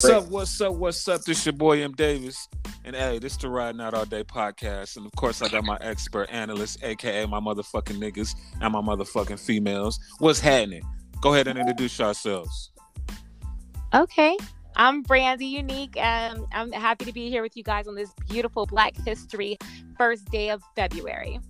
What's up? What's up? What's up? This is your boy M Davis, and hey, this is the Riding Out All Day podcast, and of course I got my expert analyst, aka my motherfucking niggas and my motherfucking females. What's happening? Go ahead and introduce yourselves. Okay, I'm Brandy Unique, and I'm happy to be here with you guys on this beautiful Black History first day of February.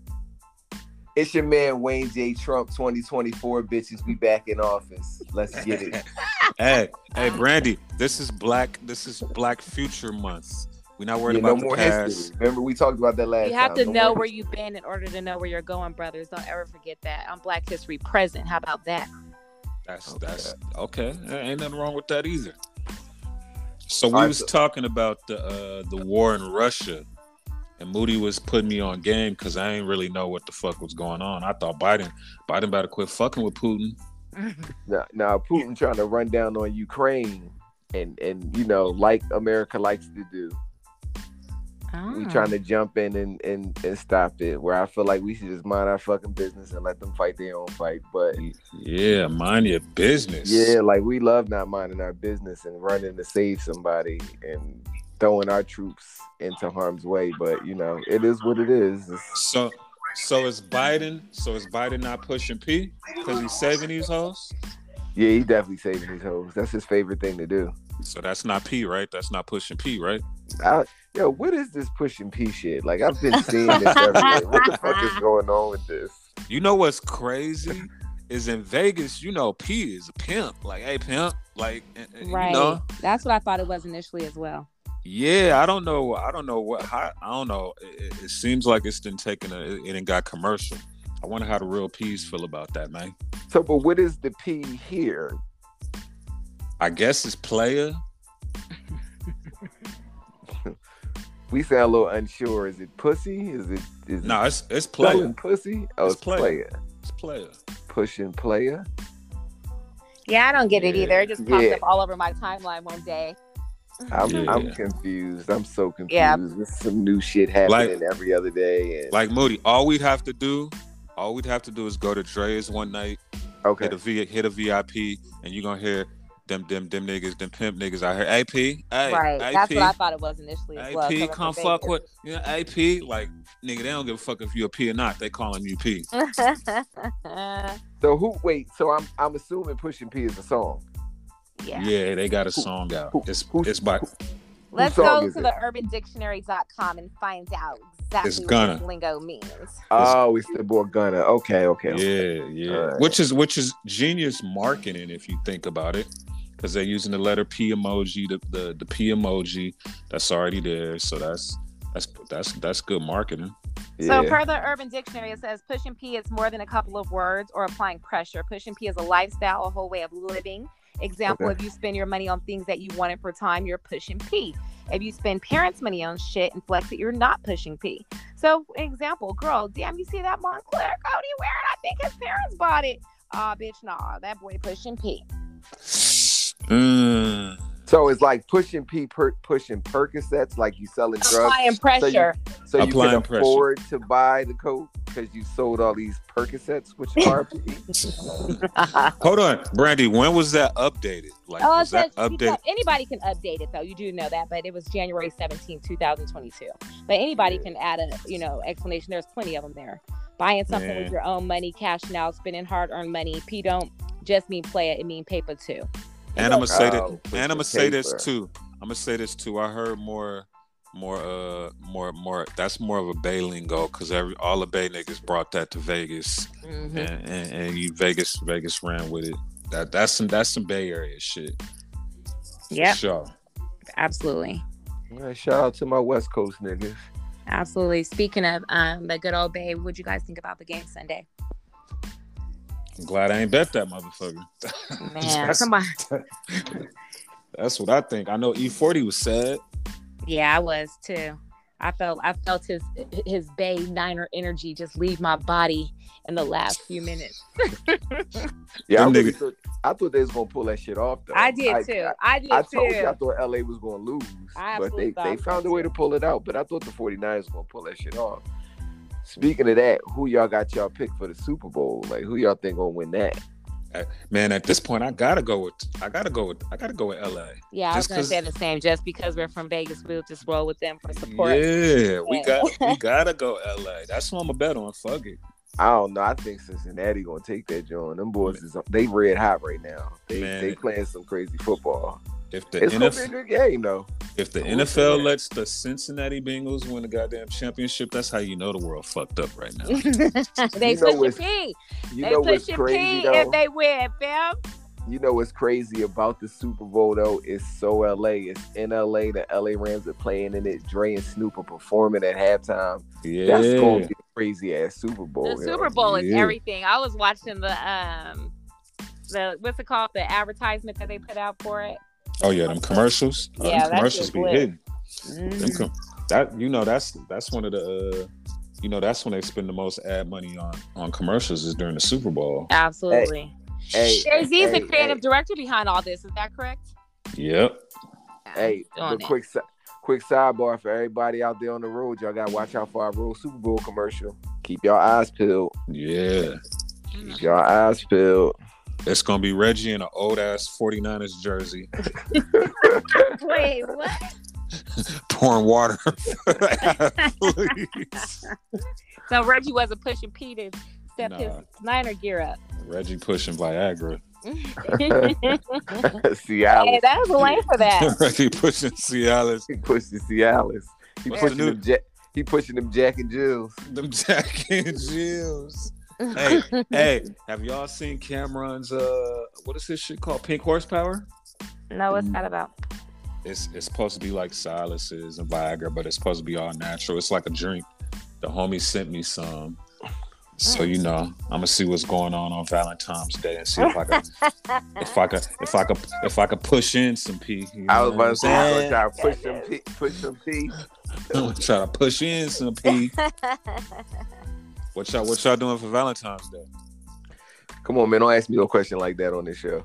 It's your man Wayne J. Trump 2024 bitches. We back in office. Let's get it. hey, hey, Brandy, this is black. This is Black Future Month. We're not worried Yeah, about no more the past. history. Remember we talked about that last You have time. to No know more where you've been in order to know where you're going, brothers. Don't ever forget that. I'm Black History present. How about that? That's Okay. that's okay. There ain't nothing wrong with that either. So we All right, was so- talking about the uh, the war in Russia, and Moody was putting me on game because I ain't really know what the fuck was going on. I thought Biden Biden better quit fucking with Putin. Now, now Putin trying to run down on Ukraine and and you know like America likes to do. We Ah. trying to jump in and, and and stop it. Where I feel like we should just mind our fucking business and let them fight their own fight. But Yeah, mind your business. yeah, like we love not minding our business and running to save somebody and throwing our troops into harm's way. But you know, it is what it is. It's- So so is Biden. So is Biden not pushing P because he's saving these hoes? yeah, he definitely saving his hoes. That's his favorite thing to do. So that's not P, right? That's not pushing P, right? I, yo, what is this pushing P shit? Like I've been seeing this everywhere. What the fuck is going on with this? You know what's crazy is in Vegas. You know, P is a pimp. Like, hey, pimp. Like, and- and, Right. you know. That's what I thought it was initially as well. Yeah, I don't know. I don't know what. How, I don't know. It, it- it seems like it's been taken. A, it, it got commercial. I wonder how the real P's feel about that, man. So, but what is the P here? I guess it's player. We sound a little unsure. Is it pussy? Is it is No, it's it's player. selling pussy? Oh, It's it's, player. player. It's player. Pushing player. Yeah, I don't get it either. It just popped Yeah. up all over my timeline one day. I'm Yeah. I'm confused. I'm so confused. Yeah. There's some new shit happening every other day. And Like Moody, all we'd have to do, all we'd have to do is go to Dre's one night, okay, hit a V, hit a VIP, and you're gonna hear them them them niggas, them pimp niggas out here. AP, hey, right. AP, That's what I thought it was initially as well. AP, come fuck Vegas. with know AP. Like nigga, they don't give a fuck if you a P or not. They calling you P. so who? Wait, so I'm I'm assuming pushing P is a song. Yeah. Yeah, they got a song out. It's it's by Let's go is to it? the urbandictionary.com and find out exactly It's what Gunna. this lingo means. Oh, it's the boy Gunna. Okay, okay. okay. yeah, yeah. Alright. Which is which is genius marketing if you think about it, because they're using the letter P emoji, the, the the P emoji that's already there. So that's that's that's that's good marketing. So, per the Urban Dictionary, it says pushing P is more than a couple of words or applying pressure. Pushing P is a lifestyle, a whole way of living. Example: Okay. If you spend your money on things that you wanted for time, you're pushing P. If you spend parents' money on shit and flex it, you're not pushing P. So, example: Girl, damn, you see that Moncler coat he wearing? I think his parents bought it. Ah, bitch, nah, that boy pushing P. Mm. So it's like pushing P, per, pushing Percocets, like you selling drugs. Applying pressure. So you Applying can pressure. afford to buy the coat because you sold all these Percocets, which are P. Hold on, Brandy. When was that updated? Like Oh, it was that says updated? anybody can update it though. You do know that, but it was January 17, 2022. But anybody Yeah. can add a you know explanation. There's plenty of them there. Buying something Yeah. with your own money, cash now, spending hard earned money. P don't just mean play it; it mean paper too. And I'm gonna say that. Oh, And I'm gonna say this too. I'm gonna say this too. I heard more, more, uh, more, more. That's more of a Bay lingo because every all the Bay niggas brought that to Vegas, Mhm. and, and, and you Vegas, Vegas ran with it. That that's some that's some Bay Area shit. Yeah, Sure. absolutely, All right, shout out to my West Coast niggas. absolutely. Speaking of um, the good old Bay, what'd you guys think about the game Sunday? I'm glad I ain't bet that motherfucker. Man, That's- come on. That's what I think. I know E40 was sad. Yeah, I was too. I felt I felt his his Bay Niner energy just leave my body in the last few minutes. Yeah, I, Them really thought, I thought they was gonna pull that shit off though. I did too. I, did I, I too. told you I thought LA was gonna lose, I but they, they found a way to pull it out. But I thought the 49ers was gonna pull that shit off. Speaking of that, who y'all got y'all pick for the Super Bowl? Like who y'all think gonna win that? Man, at this point, I gotta go with I gotta go with I gotta go with LA. Yeah, I was Just gonna 'cause- say the same. Just because we're from Vegas, we'll just roll with them for support. Yeah, we got we gotta go LA. That's what I'm a bet on. Fuck it. I don't know. I think Cincinnati gonna take that joint. Them boys is they red hot right now. They Man. they playing some crazy football. If the It's gonna be a NFL, good game though. if the I will NFL lets the Cincinnati Bengals win the goddamn championship, that's how you know the world fucked up right now. they You know pushing what's- P. You They know what's pushing crazy P though? if they win, fam. You know what's crazy about the Super Bowl though? It's so LA. It's in LA. The LA Rams are playing in it. Dre and Snoop are performing at halftime. Yeah. That's gonna Yeah, be a crazy ass Super Bowl. The. Super Bowl is everything. I was watching the um the what's it called? The advertisement that they put out for it. Oh yeah, them commercials. Oh, Yeah, them that commercials shit be lit. hitting. Mm. Them com- that you know that's that's one of the uh, you know that's when they spend the most ad money on on commercials is during the Super Bowl. Absolutely. Hey, Jay Z is hey, the creative hey. director behind all this. Is that correct? Yep. Hey, the it. quick si- quick sidebar for everybody out there on the road. Y'all gotta watch out for our real Super Bowl commercial. Keep your eyes peeled. Yeah. Keep your eyes peeled. It's gonna be Reggie in an old ass 49ers jersey Wait, what? pouring water. for. So Reggie wasn't pushing P to step his Nah. Niner gear up. Reggie pushing Viagra. Cialis. hey, that was a lane for that. Reggie pushing Cialis. He pushed the Cialis. He What's the pushing new- them Jack. He pushing them Jack and Jills. Them Jack and Jills. Hey, hey, have y'all seen Cameron's uh what is this shit called? Pink horsepower? no, what's that about? It's it's supposed to be like Cialis and Viagra, but it's supposed to be all natural. It's like a drink. The homie sent me some. So you know, I'm gonna see what's going on on Valentine's Day and see if I can, if I can, if I can, if I can push in some pee. you I was about to say, I was saying? trying to push some pee, Push some P. I'm gonna try to push in some P. What y'all, what y'all doing for Valentine's Day? Come on, man. Don't ask me no question like that on this show.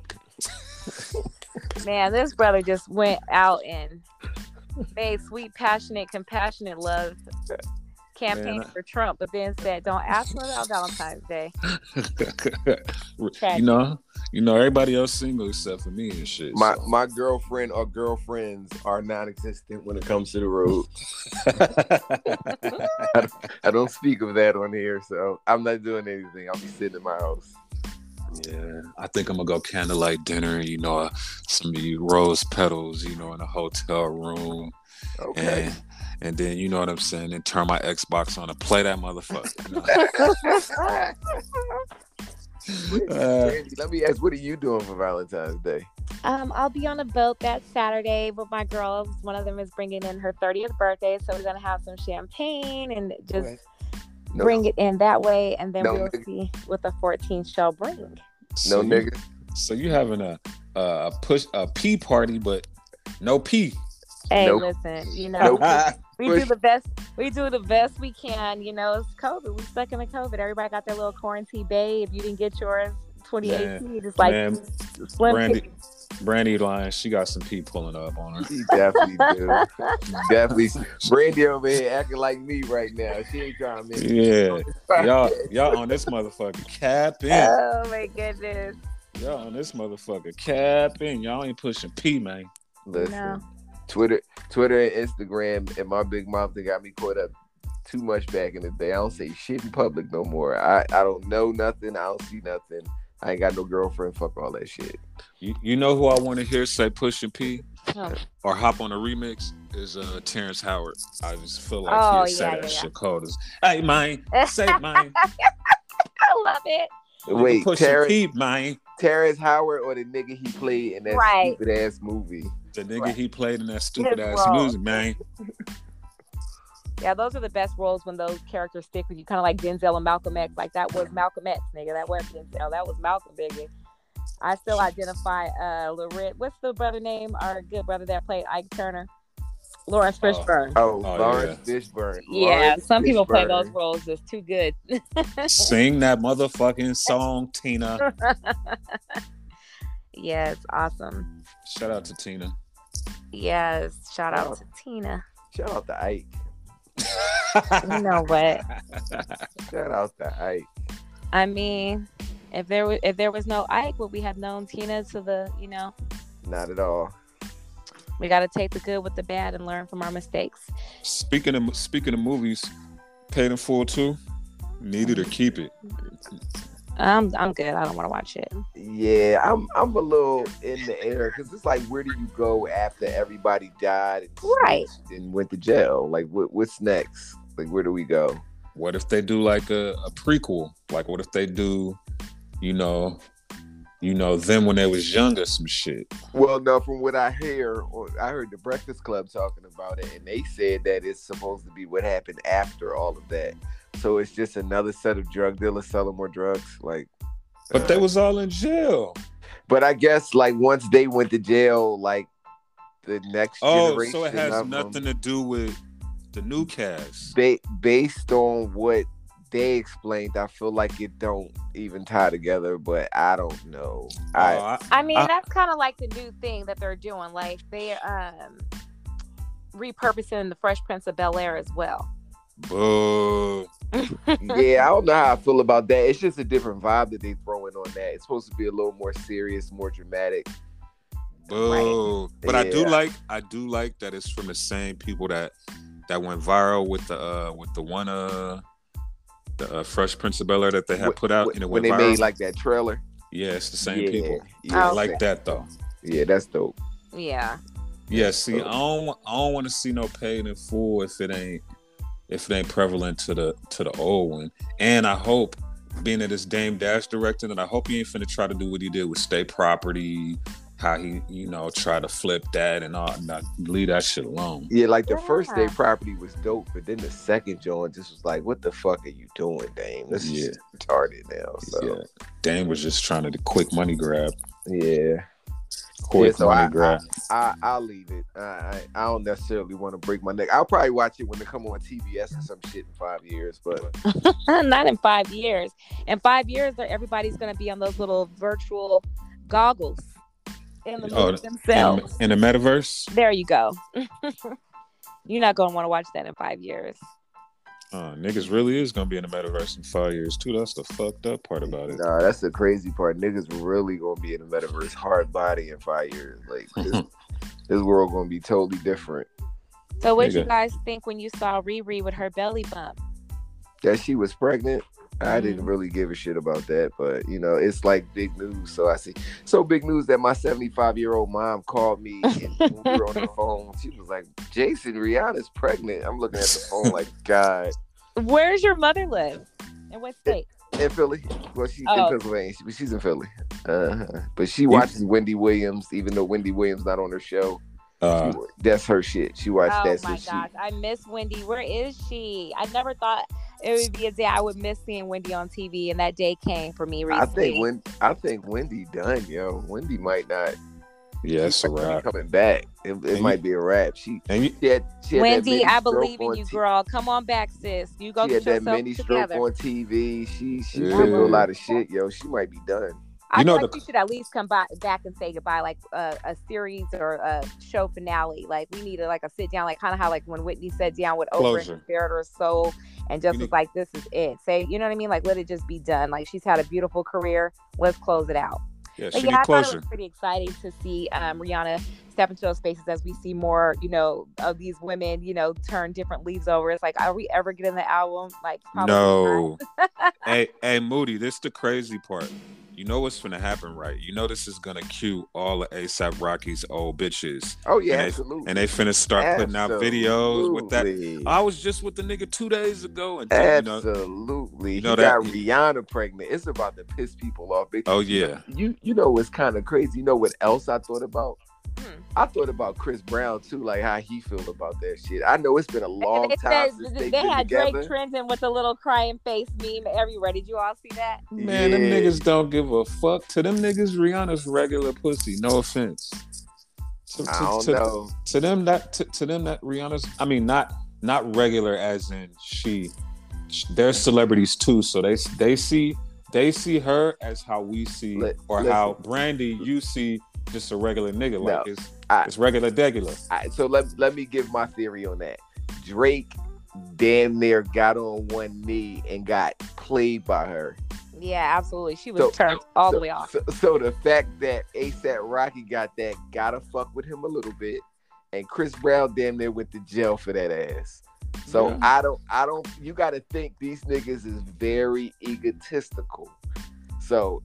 Man, this brother just went out and made sweet, passionate, compassionate love campaign Man, I- for Trump, but then said, "Don't ask me about Valentine's Day." you know, you know, everybody else single except for me and shit. My so. my girlfriend or girlfriends are non-existent when it comes to the road. I don't speak of that on here, so I'm not doing anything. I'll be sitting in my house. Yeah, I think I'm gonna go candlelight dinner. You know, uh, some of you rose petals. You know, in a hotel room, Okay. and and then you know what I'm saying. And turn my Xbox on and play that motherfucker. you know? Uh, Randy, let me ask, what are you doing for Valentine's Day? Um, I'll be on a boat that Saturday with my girls. One of them is bringing in her 30th birthday, so we're gonna have some champagne and just Okay. No, bring it in that way, and then No we'll nigga. see what the 14th shall bring. no so you- nigga. So you having a a push a pee party, but no pee. Hey, Nope. listen, you know, Nope. we do the best. We do the best we can. You know, it's COVID. We stuck in the COVID. Everybody got their little quarantine bay. If you didn't get yours, 2018, it's like man, slim Brandy- pickings. Brandy lying. She got some pee pulling up on her. She definitely do. definitely. Brandy over here acting like me right now. She ain't trying to make Yeah, y'all y'all on this motherfucker capping. Oh my goodness. Y'all on this motherfucker capping. Y'all ain't pushing pee, man. Listen, No. Twitter, Twitter and Instagram and my big mouth they got me caught up too much back in the day. I don't say shit in public no more. I, I don't know nothing. I don't see nothing. I ain't got no girlfriend. Fuck all that shit. You, you know who I want to hear say push and pee Oh. or hop on a remix is uh Terrence Howard. I just feel like Oh, he'll say yeah, that yeah, yeah. shit cold as hey man, say mine. I love it. Wait, push Terrence, pee, mine. Terrence Howard or the nigga he played in that Right. stupid ass movie? The nigga Right. he played in that stupid His ass role. music, man. Yeah, those are the best roles when those characters stick with you, kind of like Denzel and Malcolm X. Like that was Malcolm X, nigga. That wasn't Denzel. That was Malcolm, baby. I still identify uh Lorit. What's the brother name? Our good brother that played Ike Turner, Laurence Oh. Fishburne. Oh, Oh, Laurence Fishburne. yeah, Laurence some people play those roles just too good. Sing that motherfucking song, Tina. yes, awesome. Shout out to Tina. Yes, shout out to Tina. Shout out to Ike. You know what? Shout out to Ike. I mean, If there was if there was no Ike, would we have known Tina to the you know? Not at all. We got to take the good with the bad and learn from our mistakes. Speaking of speaking of movies, paid in full too. Need it or keep it. I'm I'm good. I don't want to watch it. Yeah, I'm I'm a little in the air because it's like, where do you go after everybody died and, Right. and went to jail? Like, what, what's next? Like, where do we go? What if they do like a, a prequel? Like what if they do, you know, you know, them when they was younger, some shit. Well, no, from what I hear, I heard the Breakfast Club talking about it, and they said that it's supposed to be what happened after all of that. So it's just another set of drug dealers selling more drugs. Like, But they uh, was all in jail. But I guess like once they went to jail, like the next Oh, generation. so it has of nothing them, to do with the new cast. ba- based on what they explained, I feel like it don't even tie together. But I don't know. I Oh, I- I mean, I- that's kind of like the new thing that they're doing. Like they um repurposing the Fresh Prince of Bel Air as well. boo. Yeah, I don't know how I feel about that. It's just a different vibe that they throwing on that. It's supposed to be a little more serious, more dramatic. Boo. But I do like I do like that it's from the same people that that went viral with the uh with the one uh the uh, Fresh Prince of Bel Air that they had Wh- put out wh- and it when they viral. made like that trailer. yeah, it's the same yeah, people. Yeah, I Oh, like that though. yeah, that's dope. yeah. Yeah, see, I don't I don't want to see no paid in full if it ain't if it ain't prevalent to the to the old one. And I hope being that it's Dame Dash directing, and I hope he ain't finna try to do what he did with State Property, how he you know try to flip that and all. Not leave that shit alone. Yeah, like the first Yeah. State Property was dope, but then the second joint just was like, what the fuck are you doing, Dame? This Yeah. is retarded now. So Yeah, Dame was just trying to do quick money grab, yeah. Quick so money I- grab. I I'll leave it. I I, I don't necessarily want to break my neck. I'll probably watch it when they come on TBS or some shit in five years. But Not in five years. In five years, everybody's going to be on those little virtual goggles in the Oh, themselves. in, in the metaverse, There you go. You're not going to want to watch that in five years. Uh, niggas really is gonna be in the metaverse in five years too. That's the fucked up part about it. nah, that's the crazy part. Niggas really gonna be in the metaverse hard body in five years. Like this, this world gonna be totally different. So, what did you guys think when you saw Riri with her belly bump? That she was pregnant. I Mm. didn't really give a shit about that, but you know, it's like big news. So I see, so big news that my 75 year old mom called me and we were on the phone. She was like, "Jason, Rihanna's pregnant." I'm looking at the phone like, God, Where's your mother live? In what state? in Philly. Well, she's Oh. in Pennsylvania, She- she's in Philly. Uh-huh. But she watches Wendy Williams, even though Wendy Williams not on her show. Uh, that's her shit. She watched Oh that my since gosh, I miss Wendy. Where is she? I never thought it would be a day I would miss seeing Wendy on TV, and that day came for me she. I think when I think Wendy done, yo. Wendy might not. yeah, it's a she might not be wrap. coming back. It, it might you- be a wrap. She And you, She had, she had that Wendy, I believe in you, T- girl. Come on back, sis. You go She had get that yourself mini stroke together. on TV. She she Yeah. been through a lot of shit, yo. She might be done. I You know feel like the- you should at least come by, back and say goodbye, like uh, a series or a show finale. Like we need to like a sit down, like kind of how like when Whitney sat down with Oprah Closure. and spared her soul, and just You was like, "This is it." Say, you know what I mean? Like let it just be done. Like she's had a beautiful career. Let's close it out. yeah, But she yeah, need I thought it closure. was pretty exciting to see um, Rihanna step into those spaces as we see more, you know, of these women, you know, turn different leaves over. It's like, are we ever getting the album? Like, probably No. hey, hey, Moody, this is the crazy part. You know what's gonna happen, right? You know this is gonna cue all of ASAP Rocky's old bitches, Oh yeah, And they- absolutely. and they finna start putting out videos with that. I was just with the nigga two days ago, and then, you know, Absolutely. you he know got that- Rihanna pregnant. It's about to piss people off. Oh yeah, You you know what's kind of crazy. You know what else I thought about? Hmm. I thought about Chris Brown too, like how he feel about that shit. I know it's been a long And they time said since they, they've been had together. Drake trending with the little crying face meme everywhere. Did you all see that? man, them niggas don't give a fuck. To them niggas, Rihanna's regular pussy. No offense. To, I don't to- know. to them that to, to them that Rihanna's I mean not not regular as in she they're celebrities too so they they see they see her as how we see Li- or listen. how Brandy you see just a regular nigga like No, it's I- it's regular degular All right, so let, let me give my theory on that. Drake damn near got on one knee and got played by her. Yeah, absolutely. She was So- turned all so, the way off. So, so the fact that ASAP Rocky got that gotta fuck with him a little bit, and Chris Brown damn near went to jail for that ass. So Yeah. I don't, I don't. You got to think these niggas is very egotistical. So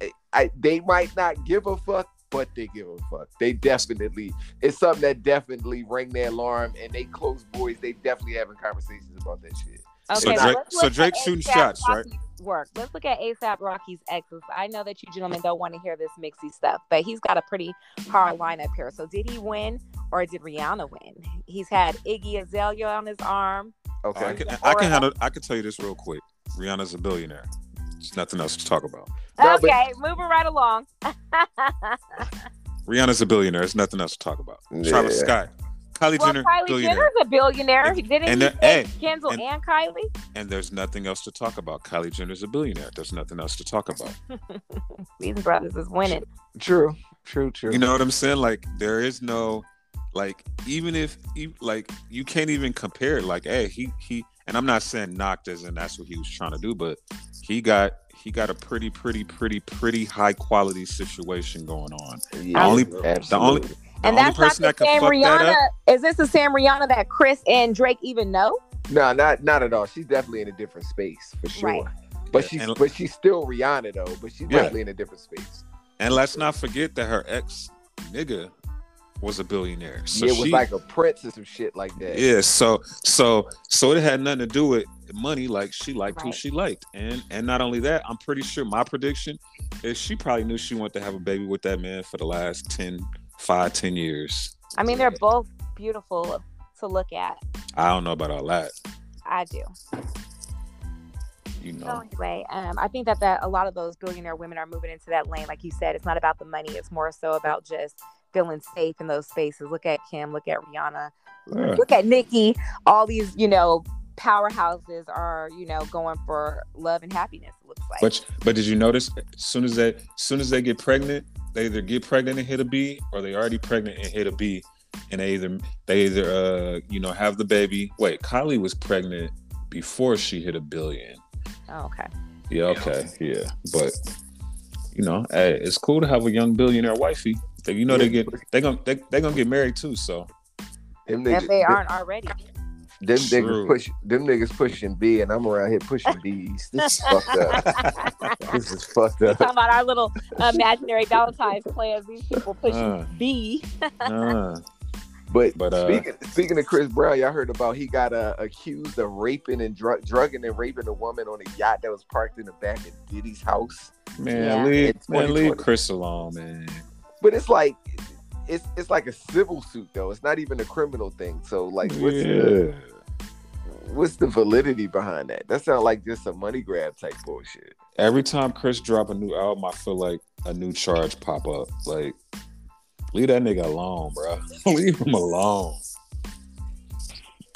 I, I, they might not give a fuck, but they give a fuck. They definitely. It's something that definitely ring their alarm, and they close boys. They definitely having conversations about that shit. So Okay, Drake- so look Drake's at shooting A$AP shots, right? Work. Let's look at ASAP Rocky's exes. I know that you gentlemen don't want to hear this mixy stuff, but he's got a pretty hard lineup here. So did he win or did Rihanna win? He's had Iggy Azalea on his arm. Okay. I can, I can handle. I can tell you this real quick. Rihanna's a billionaire. There's nothing else to talk about. No, but- okay, moving right along. Rihanna's a billionaire. There's nothing else to talk about. Yeah. Travis Scott, Kylie well, Jenner, Kylie billionaire, Jenner's a billionaire. And- Didn't and he the- take hey, Kendall and- and, Kylie? and there's nothing else to talk about. Kylie Jenner's a billionaire. There's nothing else to talk about. These brothers is winning. True. True. True. You know what I'm saying? Like there is no, like even if you like you can't even compare. it. Like hey, he he, and I'm not saying knocked as in that's what he was trying to do, but he got he got a pretty pretty pretty pretty high quality situation going on. Yeah, only- absolutely. the only- The and only that's not person the that could same fuck that Rihanna. up. Is this the Sam Rihanna that Chris and Drake even know? No, not not at all. She's definitely in a different space for sure. Right. But Yeah, she's and- but she's still Rihanna though. But she's Yeah. definitely in a different space. And let's not forget that her ex nigga was a billionaire. So yeah, it was she, like a prince or some shit like that. Yeah, so so so it had nothing to do with money. Like she liked who she liked, and and not only that, I'm pretty sure my prediction is she probably knew she wanted to have a baby with that man for the last 10, 5, 10 years. I mean, they're both beautiful to look at. I don't know about all that, I do. you So know. anyway, um, I think that that a lot of those billionaire women are moving into that lane, like you said. It's not about the money; it's more so about just feeling safe in those spaces. Look at Kim. Look at Rihanna. Yeah. Look at Nicki. All these, you know, powerhouses are, you know, going for love and happiness. It looks like. But but did you notice? As soon as they as soon as they get pregnant, they either get pregnant and hit a B, or they already pregnant and hit a B, and they either they either uh you know have the baby. Wait, Kylie was pregnant before she hit a billion. oh, okay. Yeah, okay, yeah, but you know, hey, it's cool to have a young billionaire wifey. They, you know, they Yeah. get they gonna they they gonna get married too. So Them If niggas, they aren't already. them True. niggas push them niggas pushing B, and I'm around here pushing B's. This is fucked up. This is fucked up. Talking about our little imaginary Valentine's plans. These people pushing Uh. B. uh, But, But, uh, speaking speaking of Chris Brown, y'all heard about he got uh, accused of raping and drug drugging and raping a woman on a yacht that was parked in the back of Diddy's house. man, Yeah. leave man, leave Chris alone, man. But it's like it's it's like a civil suit though. It's not even a criminal thing. So like, what's the what's the validity behind that? That sounds like just a money grab type bullshit. Every time Chris drop a new album, I feel like a new charge pop up. Like, leave that nigga alone, bro. leave him alone.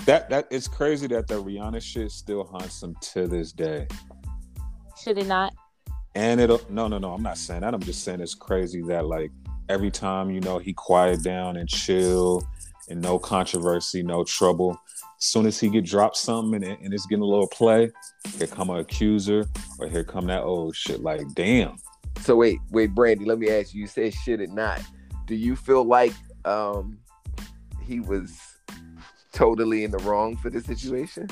That that it's crazy that the Rihanna shit still haunts him to this day. Should it not? And it'll no no no, I'm not saying that. I'm just saying it's crazy that like every time you know he quiet down and chill and no controversy, no trouble. As soon as he get dropped something and, and it's getting a little play, here come an accuser or here come that old shit. Like damn. So wait, wait, Brandy, let me ask you. You said shit it not? Do you feel like um he was totally in the wrong for this situation?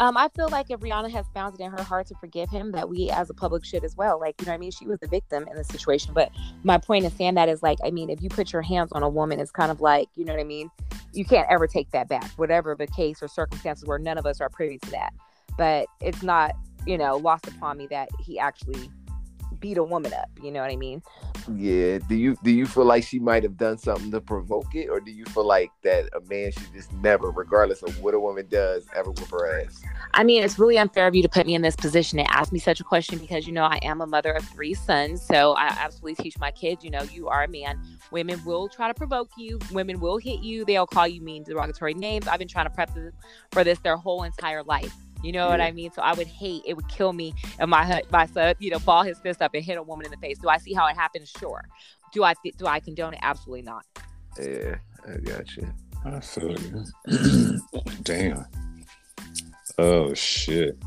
Um, I feel like if Rihanna has found it in her heart to forgive him, that we as a public should as well. Like, you know what I mean? She was the victim in the situation. But my point in saying that is like, I mean, if you put your hands on a woman, it's kind of like, you know what I mean? You can't ever take that back, whatever the case or circumstances where none of us are privy to that. But it's not, you know, lost upon me that he actually beat a woman up. You know what I mean? Yeah. Do you do you feel like she might have done something to provoke it, or do you feel like that a man should just never, regardless of what a woman does, ever whip her ass? I mean, it's really unfair of you to put me in this position and ask me such a question because, you know, I am a mother of three sons. So I absolutely teach my kids, you know, you are a man. Women will try to provoke you. Women will hit you. They'll call you mean derogatory names. I've been trying to prep them for this their whole entire life. You know what I mean? So I would hate, it would kill me if my, my son, you know, ball his fist up and hit a woman in the face. Do I see how it happens? Sure. Do I, do I condone it? Absolutely not. Yeah, I got you. I feel you. Damn. Oh shit.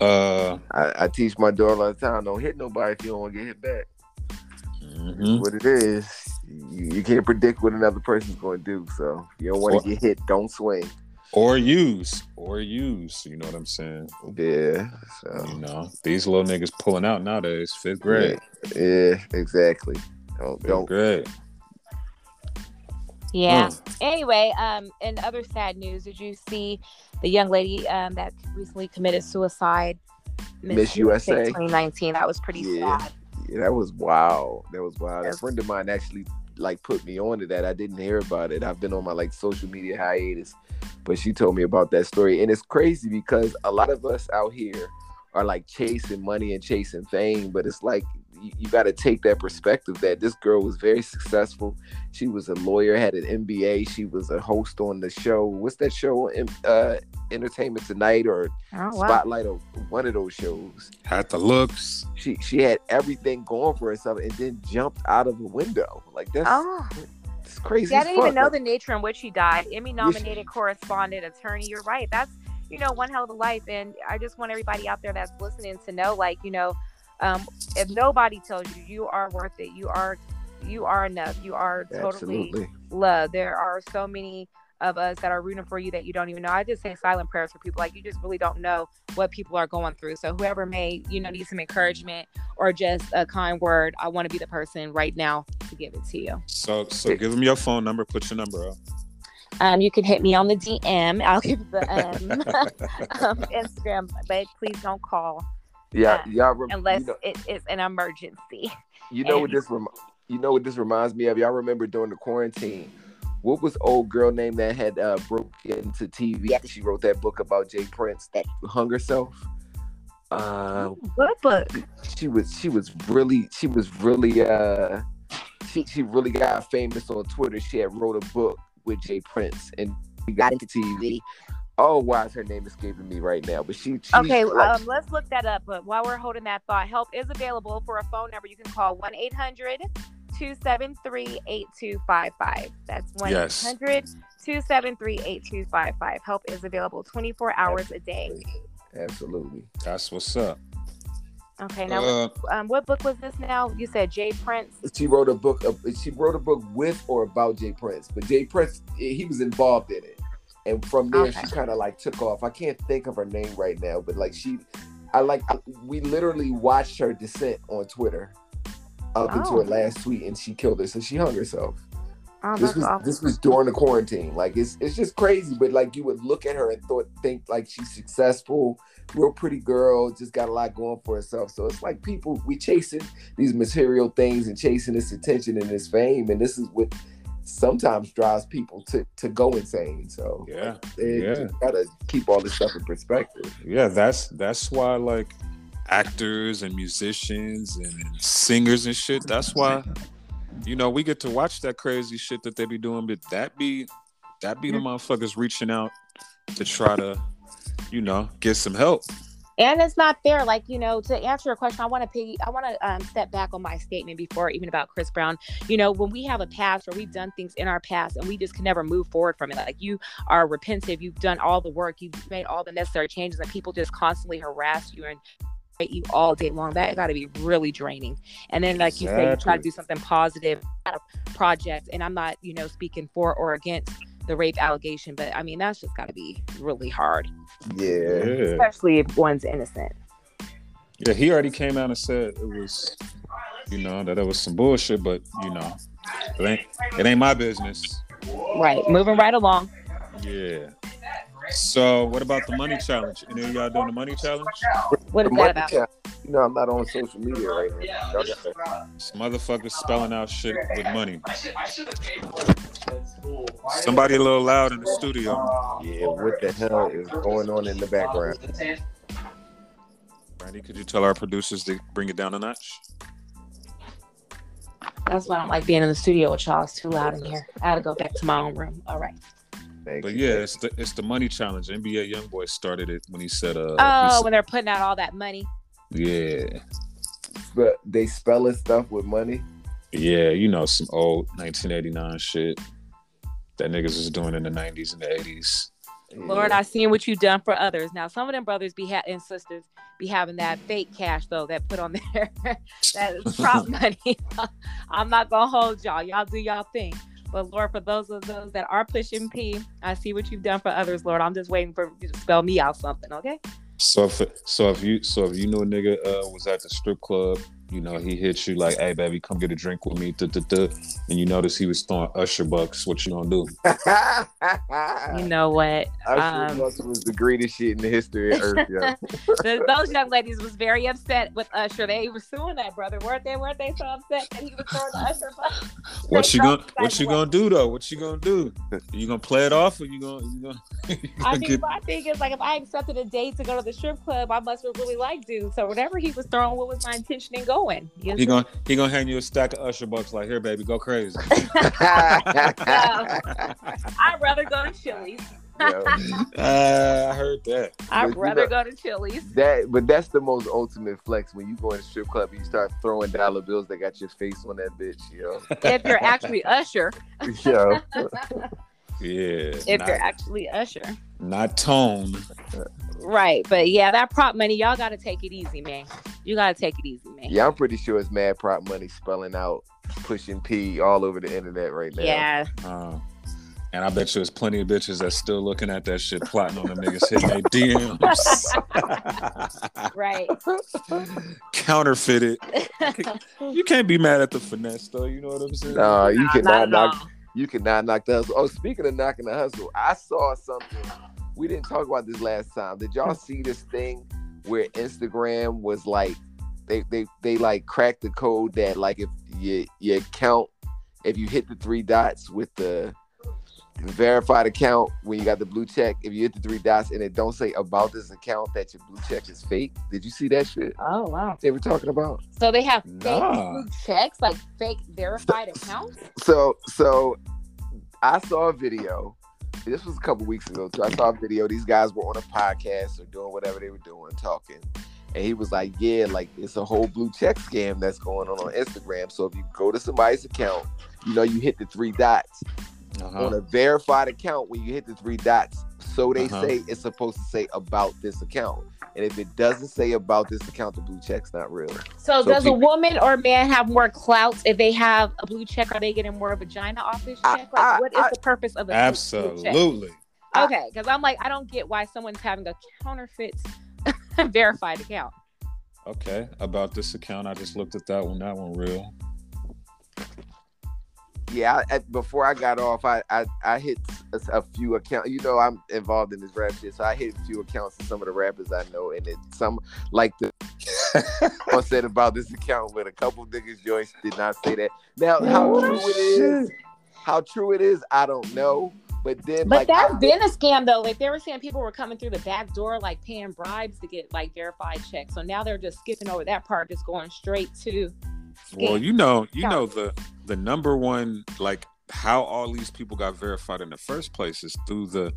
Uh, I, I teach my daughter all the time: don't hit nobody if you don't want to get hit back. mhm. What it is, you, you can't predict what another person's going to do. So if you don't want to get hit, don't swing. Or use, or use. You know what I'm saying? Yeah. You know, these little niggas pulling out nowadays. Fifth grade, yeah, exactly. Don't fifth don't. grade. Yeah. Huh. Anyway, um, in other sad news, did you see the young lady um that recently committed suicide? Miss USA? 2019. That was pretty Yeah. sad. Yeah, that was wow. That was wild. A friend of mine actually like put me on to that. I didn't hear about it. I've been on my like social media hiatus, but she told me about that story. And it's crazy because a lot of us out here are like chasing money and chasing fame, but it's like you, you got to take that perspective that this girl was very successful. She was a lawyer, had an MBA. She was a host on the show. What's that show? Uh, Entertainment Tonight or Oh wow. Spotlight or one of those shows Had the looks. she she had everything going for herself and then jumped out of the window. Like that's Oh, it's crazy. see, I didn't even know the nature in which he died. Emmy nominated correspondent, attorney. You're right. That's you know one hell of a life, and I just want everybody out there that's listening to know, like you know, um, if nobody tells you you are worth it, you are you are enough, you are totally Absolutely. love. There are so many of us that are rooting for you that you don't even know. I just say silent prayers for people. Like you just really don't know what people are going through. So whoever may, you know, need some encouragement or just a kind word, I want to be the person right now to give it to you. So, so give them your phone number. Put your number up. Um, you can hit me on the DM. I'll give the um, um, Instagram, but please don't call Yeah, Uh, y'all. Rem- unless you know, it is an emergency. you know what this rem- you know what this reminds me of. Y'all remember during the quarantine. What was old girl name that had uh, broke into TV she wrote that book about Jay Prince that hung herself? Uh, What book? she was she was really she was really uh she she really got famous on Twitter. She had wrote a book with Jay Prince and she got into TV. Oh, why is her name escaping me right now? But she, she Okay, like, um, let's look that up. But while we're holding that thought, help is available for a phone number. You can call 1 800 273 8255. That's 1-800-273-8255. Help is available 24 hours a day. absolutely. That's what's up. Okay, now, Uh, um, what book was this now? You said Jay Prince. She wrote a book. Of, she wrote a book with or about Jay Prince, but Jay Prince he was involved in it, and from there Okay. she kind of like took off. I can't think of her name right now, but like she, I like we literally watched her descent on Twitter up into Oh. her last tweet, and she killed her. So she hung herself. Oh, this was awful. this was during the quarantine. Like it's it's just crazy, but like you would look at her and thought think like she's successful, real pretty girl, just got a lot going for herself. So it's like people we chasing these material things and chasing this attention and this fame, and this is what sometimes drives people to to go insane. So Yeah, like, they yeah. just gotta keep all this stuff in perspective. yeah, that's that's why like actors and musicians and, singers and shit. That's why you know we get to watch that crazy shit that they be doing, but that be that be the motherfuckers reaching out to try to you know get some help. and it's not fair like you know to answer your question i want to piggy i want to um, step back on my statement before even about chris brown you know when we have a past or we've done things in our past and we just can never move forward from it like you are repentive you've done all the work you've made all the necessary changes and people just constantly harass you and you all day long that got to be really draining and then like you say you try to do something positive out of projects and i'm not you know speaking for or against the rape allegation but i mean that's just got to be really hard Yeah. Yeah, especially if one's innocent yeah. He already came out and said it was you know that it was some bullshit, but you know it ain't it ain't my business. Right. Moving right along. Yeah. So what about the money challenge? Any of y'all doing the money challenge? What is that about? challenge, You know, I'm not on social media right now. Y'all got that. Motherfuckers spelling out shit with money. Somebody a little loud in the studio. Yeah, what the hell is going on in the background? Brandy, could you tell our producers to bring it down a notch? That's why I don't like being in the studio with y'all. It's too loud in here. I gotta go back to my own room. All right. Thank But you. yeah, it's the it's the money challenge. NBA YoungBoy started it when he said, "Uh, Oh, he when they're putting out all that money. yeah, But they spelling stuff with money. yeah, you know some old 1989 shit that niggas was doing in the 90s and the 80s. Lord, I seen what you done for others. Now, some of them brothers be ha- and sisters be having that fake cash though that put on there that is prop money. I'm not gonna hold y'all. Y'all do y'all thing. But Lord, for those of those that are pushing P, I see what you've done for others, Lord. I'm just waiting for you to spell me out something, okay? So if so if you so if you know a nigga uh, was at the strip club, you know he hits you like, "Hey baby, come get a drink with me," duh, duh, duh, and you notice he was throwing Usher bucks. What you gonna do? You know what? Usher Um, Bucks was the greatest shit in the history of Earth, yo. The- those young ladies was very upset with Usher. They were suing that brother, weren't they? Weren't they so upset that he was throwing the Usher? bucks? What you gonna felt What you gonna do though? What you gonna do? You gonna play it off, or you gonna you gonna? You I gonna think get, my thing is like if I accepted a date to go to the strip club, I must have really liked dude. So whatever he was throwing, what was my intention in going? You he gonna he gonna hand you a stack of Usher bucks like, "Here, baby, go crazy." I'd rather go to Chili's. Uh, I heard that. I'd But you rather know- go to Chili's. that, but that's the most ultimate flex when you go in a strip club and you start throwing dollar bills that got your face on that bitch, yo. If you're actually Usher, yo. Yeah. if not, you're actually Usher, not tone. right? But yeah, that prop money, y'all got to take it easy, man. You got to take it easy, man. Yeah, I'm pretty sure it's mad prop money spelling out pushing P all over the internet right now. Yeah. Uh, and I bet you there's plenty of bitches that's still looking at that shit, plotting on them niggas hitting their DMs. right. Counterfeited. You can't be mad at the finesse though. You know what I'm saying? Nah, you Nah, cannot not knock all. you cannot knock the hustle. Oh, speaking of knocking the hustle, I saw something. We didn't talk about this last time. Did y'all hmm. see this thing where Instagram was like they they they like cracked the code that like if you your account if you hit the three dots with the verified account when you got the blue check, if you hit the three dots and it don't say about this account that your blue check is fake. Did you see that shit? Oh wow. They were talking about. So they have fake Nah. blue checks, like fake verified accounts. So so I saw a video. This was a couple weeks ago too. I saw a video. These guys were on a podcast or doing whatever they were doing, talking. And he was like, Yeah, like it's a whole blue check scam that's going on on Instagram. So if you go to somebody's account, you know, you hit the three dots. Uh-huh. On a verified account, when you hit the three dots, so they Uh-huh. say it's supposed to say about this account. And if it doesn't say about this account, the blue check's not real. So, So does a woman or man have more clout if they have a blue check? Are they getting more vagina off this I- check? Like, I- what is I- the purpose of a blue check? Absolutely. Okay, because I'm like, I don't get why someone's having a counterfeit verified account. Okay. About this account, I just looked at that one. That one real. Yeah, I, I, before I got off, I I, I hit a, a few accounts. You know, I'm involved in this rap shit, so I hit a few accounts of some of the rappers I know, and it some like the one said about this account, but a couple niggas joints did not say that. Now, how Oh, true it is, how true it is, I don't know. But then, But like, that's I- been a scam though. Like they were saying people were coming through the back door, like paying bribes to get like verified checks. So now they're just skipping over that part, just going straight to Well, you know, you Yeah. know the the number one like how all these people got verified in the first place is through the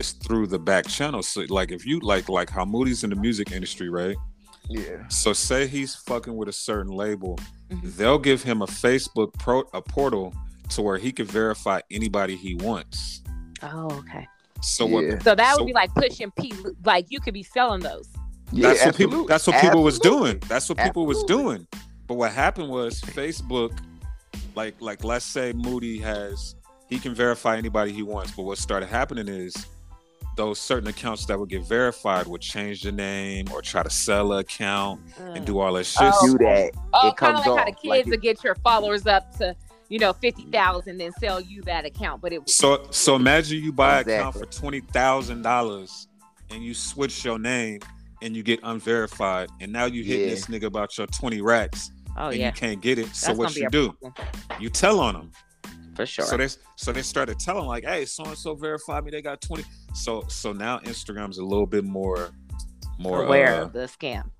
is through the back channel. So like if you like like how Moody's in the music industry, right? yeah, So say he's fucking with a certain label, Mhm. they'll give him a Facebook pro a portal to where he can verify anybody he wants. Oh, okay. So Yeah. what So that would So- be like pushing P. Like you could be selling those. yeah, that's what people that's what people was doing that's what people was doing but what happened was facebook like like let's say moody has he can verify anybody he wants but what started happening is those certain accounts that would get verified would change the name or try to sell an account and do all that shit Oh. Do that. Oh, it kind comes of like how the kids like to it- get your followers up to, you know, fifty thousand, then sell you that account. But it so so imagine you buy an account for twenty thousand dollars and you switch your name and you get unverified and now you hit Yeah. this nigga about your 20 racks oh and yeah, you can't get it so That's what you do problem, you tell on them for sure. So they so they started telling like, hey, so and so verified me. They got twenty. So so now Instagram's a little bit more more aware uh, of the scam.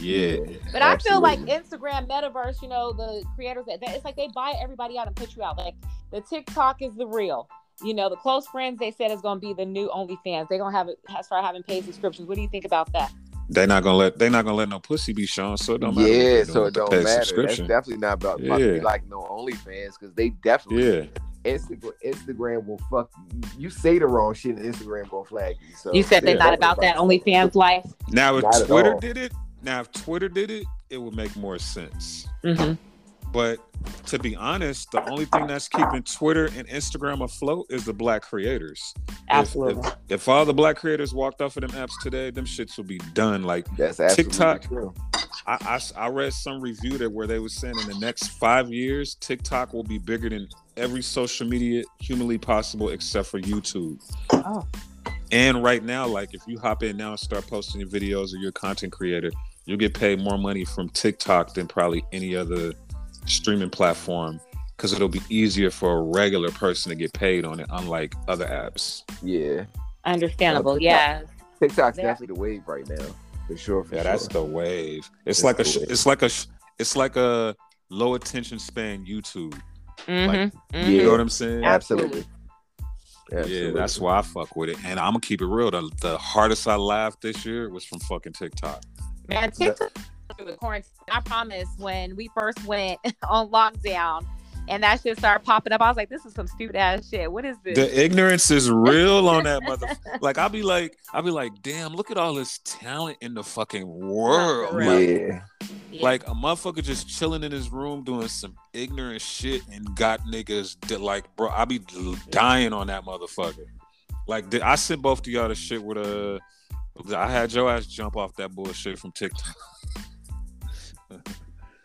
Yeah, But I feel like Instagram, Metaverse, you know, the creators that that- it's like they buy everybody out and put you out. Like the TikTok is the real. You know, the close friends they said is going to be the new OnlyFans. They're gonna have it ha- start having paid subscriptions. What do you think about that? They not gonna let they not gonna let no pussy be shown. So it don't matter. Yeah, so it don't paid matter. That's definitely not about about to be Yeah. like no OnlyFans because they definitely Yeah, Instagram Instagram will fuck you you. say the wrong shit and Instagram gonna flag you. So You said they're yeah, not about that OnlyFans life. Now, if Not Twitter did it, now if Twitter did it, it would make more sense. Mm-hmm. But to be honest, the only thing that's keeping Twitter and Instagram afloat is the black creators. If- Absolutely. If, if all the black creators walked off of them apps today, them shits would be done. Like That's absolutely TikTok. true. I, I, I read some review that where they were saying in the next five years, TikTok will be bigger than every social media humanly possible except for YouTube. Oh. And right now, like if you hop in now and start posting your videos or you're a content creator, you'll get paid more money from TikTok than probably any other streaming platform because it'll be easier for a regular person to get paid on it, unlike other apps. Yeah. Understandable. TikTok. Yeah. TikTok's Yeah. definitely the wave right now. For sure, for Yeah, sure. that's the wave. It's, It's like a, sh- wave. it's like a, sh- it's like a low attention span YouTube. Mm-hmm. You know what I'm saying? absolutely. Yeah, Absolutely. that's why I fuck with it. And I'm gonna keep it real. The, the hardest I laughed this year was from fucking TikTok. Man, TikTok through the quarantine. I promise when we first went on lockdown and that shit started popping up, I was like, this is some stupid ass shit. What is this? The ignorance is real on that mother. Like I'll be like, I'll be like, damn, look at all this talent in the fucking world. For. Like, Yeah. Yeah. like a motherfucker just chilling in his room doing some ignorant shit and got niggas that like, bro, I be dying on that motherfucker. Like I sent both of y'all the shit with a. I had your ass jump off that bullshit from TikTok.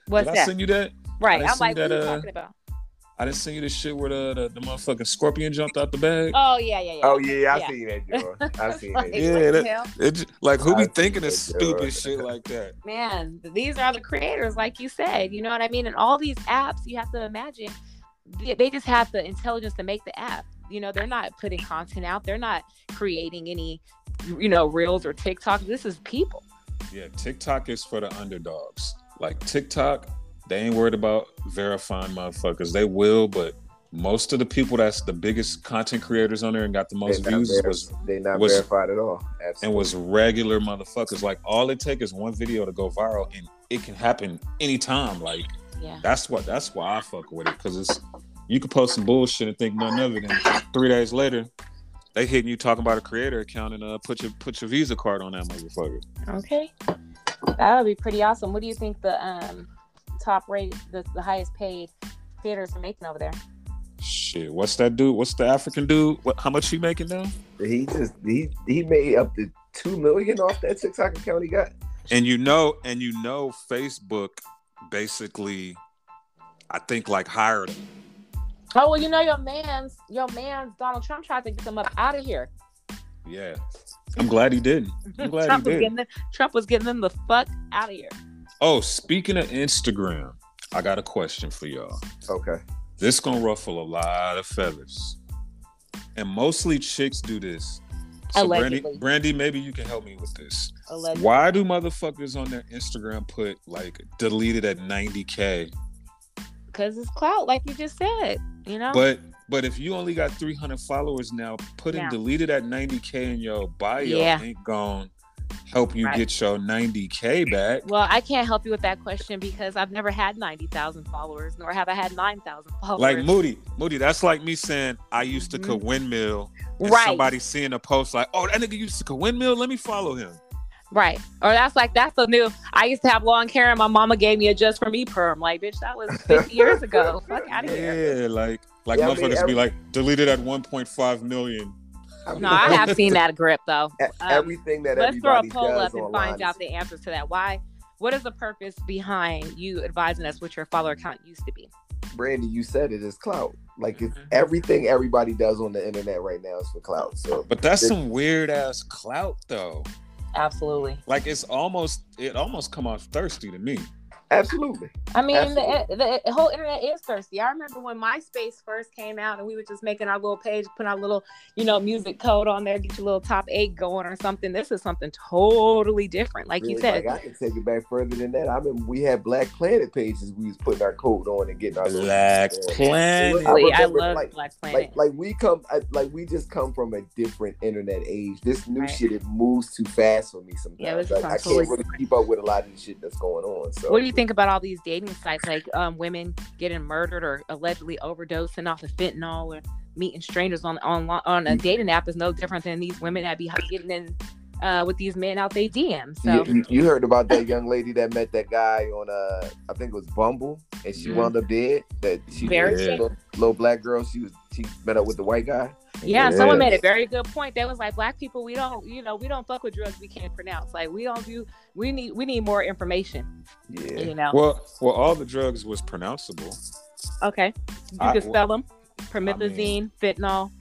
What's Did I that? send you that? right. I I'm like, that, what are you uh, talking about? I didn't send you the shit where the, the, the motherfucking scorpion jumped out the bag. Oh yeah, yeah, yeah. Oh yeah, I Yeah. seen that, Joe. I seen that. Like, Yeah, what that- It, like who be thinking of stupid Joe. shit like that? man, these are the creators, like you said. You know what I mean? And all these apps, you have to imagine, they, they just have the intelligence to make the app. You know, they're not putting content out. They're not creating any, you know, reels or TikTok. This is people. Yeah, TikTok is for the underdogs. Like TikTok, they ain't worried about verifying motherfuckers. They will, but most of the people that's the biggest content creators on there and got the most They views ver- was they not was- verified at all. Absolutely. and was regular motherfuckers. Like all it take is one video to go viral, and it can happen anytime. Like Yeah. that's what that's why I fuck with it because it's you could post some bullshit and think nothing of it, and three days later. They hitting you talking about a creator account and uh put your put your Visa card on that motherfucker. Okay. That would be pretty awesome. What do you think the um top rate, the, the highest paid creators are making over there? Shit, what's that dude? What's the African dude? What? How much he making now? he just he he made up to two million off that TikTok account he got. And you know, and you know, Facebook basically, I think like hired him. Oh well, you know your man's your man's Donald Trump tried to get them up out of here. Yeah, I'm glad he didn't. I'm glad Trump he was did. getting them, Trump was getting them the fuck out of here. Oh, speaking of Instagram, I got a question for y'all. Okay. This gonna ruffle a lot of feathers, and mostly chicks do this. So Brandy, Brandy, maybe you can help me with this. Allegedly. Why do motherfuckers on their Instagram put like deleted at 90k? Because it's clout, like you just said. You know. But but if you only got 300 followers now, putting Yeah. deleted at 90k in your bio Yeah. ain't gonna help you Right. get your 90k back. well, I can't help you with that question because I've never had ninety thousand followers, nor have I had nine thousand followers. Like Moody, Moody, that's like me saying I used to mm-hmm. cook windmill. Right, somebody seeing a post like, oh, that nigga used to cook windmill. Let me follow him. right, or that's like that's the new. I used to have long hair, and my mama gave me a just for me perm. Like, bitch, that was fifty years ago. Fuck out of here. Yeah, like like Yeah, I mean, motherfuckers every- be like deleted at 1.5 million. I mean, No, I have seen that grip though. Um, everything that Let's throw a poll up and online find out the answers to that. Why? What is the purpose behind you advising us what your follower count used to be? Brandy, you said it is clout. Like it's Mhm. everything everybody does on the internet right now is for clout. So But that's some weird ass clout though. Absolutely. Like it's almost it almost come off thirsty to me. Absolutely. I mean, the, Absolutely. the whole internet is thirsty. I remember when MySpace first came out and we were just making our little page, putting our little, you know, music code on there, get your little top eight going or something. This is something totally different. Like you said, like I can take it back further than that. I remember we had Black Planet pages. We was putting our code on and getting our Black Planet. Absolutely. I, remember, love like- Black Planet. like like we come like we just come from a different internet age. This new Right. shit it moves too fast for me sometimes. Yeah, this is Like, I can't really keep up with a lot of the shit that's going on. So what do you think about all these dating sites, like um, women getting murdered or allegedly overdosing off of fentanyl or meeting strangers on on on a dating app is no different than these women that be getting in uh, with these men out they DM. So You, you- you heard about that young lady that met that guy on uh I think it was Bumble and she Mhm. wound up dead. That she Very was a little, little black girl. She was she met up with the white guy. yeah, someone made a very good point. That was like, black people, we don't, you know, we don't fuck with drugs we can't pronounce. Like we don't do, we need, we need more information. Yeah. You know. Well, well, all the drugs was pronounceable. Okay, you I- can spell them: promethazine, fentanyl.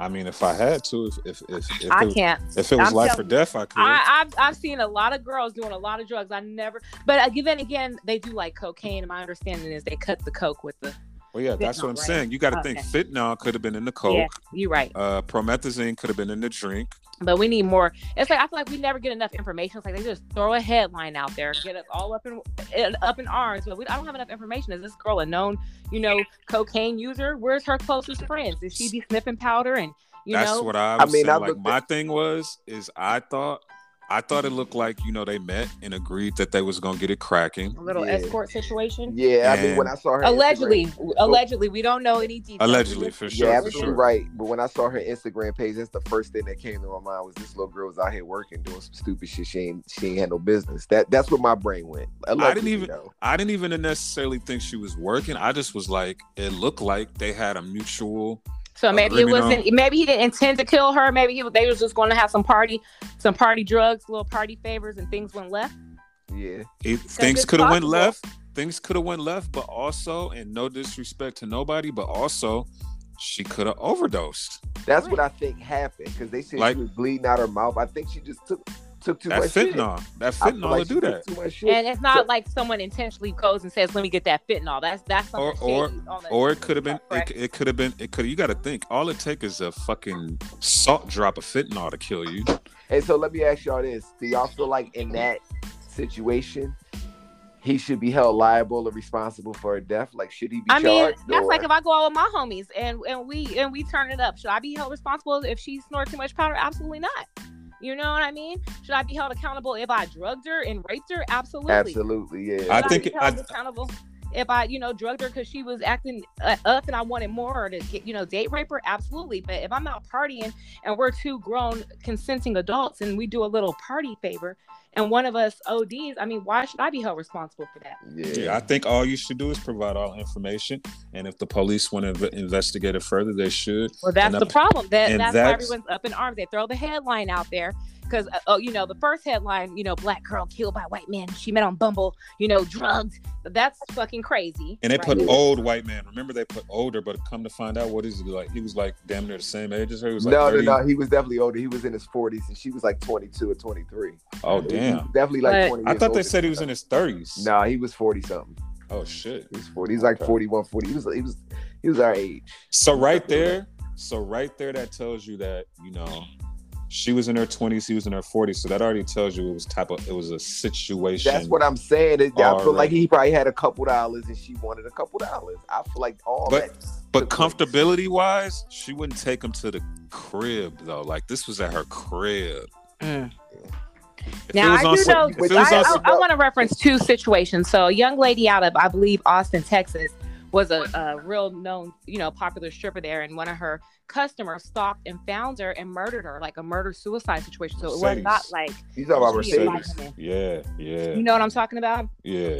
I mean, if I had to, if if if, if, I it, can't. if it was I'm life or death, I could. I, I've I've seen a lot of girls doing a lot of drugs. I never, but uh, then again, they do like cocaine. And my understanding is they cut the coke with the. Well, yeah, that's what I'm right? saying. You got to think fentanyl could have been in the coke. Yeah, you're right. Uh, promethazine could have been in the drink. But we need more. It's like I feel like we never get enough information. It's like they just throw a headline out there, get us all up in in- up in arms. But we I don't have enough information. Is this girl a known, you know, cocaine user? Where's her closest friends? Is she be sniffing powder and you That's know? That's what I I mean, saying. I like looked my thing was is I thought I thought it looked like you know they met and agreed that they was gonna get it cracking. a little Yeah. escort situation. Yeah, I mean when I saw her Allegedly, Instagram- allegedly, we don't know any details. Allegedly, for sure, yeah, absolutely sure. right. But when I saw her Instagram page, that's the first thing that came to my mind was this little girl was out here working, doing some stupid shit. She ain't she ain't had no business. That that's what my brain went. Allegedly, even- though. I didn't even necessarily think she was working. I just was like, it looked like they had a mutual. So maybe it wasn't. Maybe he didn't intend to kill her. Maybe he, they was just going to have some party, some party drugs, little party favors, and things went left. Yeah. It, things could have went left. Things could have went left, but also, and no disrespect to nobody, but also, she could have overdosed. That's what I think happened because they said Like- she was bleeding out her mouth. I think she just took took too That much shit. fentanyl, that fentanyl like to do took that. Too. And it's not So- like someone intentionally goes and says, "Let me get that fentanyl." That's that's something Or- or- shady on the- Or it could have been. It, it could have been. It could. You got to think. All it take is a fucking salt drop of fentanyl to kill you. And so let me ask y'all this: Do y'all feel like in that situation, he should be held liable or responsible for a death? Like, should he be I mean, that's or- like if I go out with my homies and and we and we turn it up. Should I be held responsible if she snorted too much powder? Absolutely not. You know what I mean? Should I be held accountable if I drugged her and raped her? Absolutely. absolutely, yeah. I Should think be it- held I- accountable if I, you know, drugged her because she was acting uh, up and I wanted more or to get, you know, date rape her. Absolutely. But if I'm out partying and we're two grown consenting adults and we do a little party favor and one of us ODs, I mean, why should I be held responsible for that? yeah. Yeah, I think all you should do is provide all information, and if the police want to inv- investigate it further, they should. Well, that's And the problem. That and that's, why everyone's up in arms. They throw the headline out there because, uh, oh, you know, the first headline, you know, black girl killed by white man. She met on Bumble, you know, drugged. That's fucking crazy. And they right? put old white man. Remember they put older, but come to find out, what is he like? He was like damn near the same age as her. He was like no, 30. no, no. He was definitely older. He was in his forties, and she was like twenty-two or twenty-three. Oh damn! definitely like But- twenty. I thought they said he was her. in his thirties. No, he was forty something. Oh shit! He was forty. He's like Okay. 41, 40. He was. He was. He was our age. So right there, so right there, that tells you that you know she was in her twenties, he was in her forties. So that already tells you it was type of it was a situation. That's what I'm saying. It- I feel like he probably had a couple dollars, and she wanted a couple dollars. I feel like all But- that. But took place. comfortability wise, she wouldn't take him to the crib though. Like this was at her crib. Mm. If Now, I do some- know- if But it was I, I, I want to reference two situations. So, a young lady out of, I believe, Austin, Texas, was a, a real known, you know, popular stripper there, and one of her customers stalked and found her and murdered her, like a murder suicide situation. So it was not like, He's talking about She Mercedes. like- yeah, yeah, you know what I'm talking about? yeah.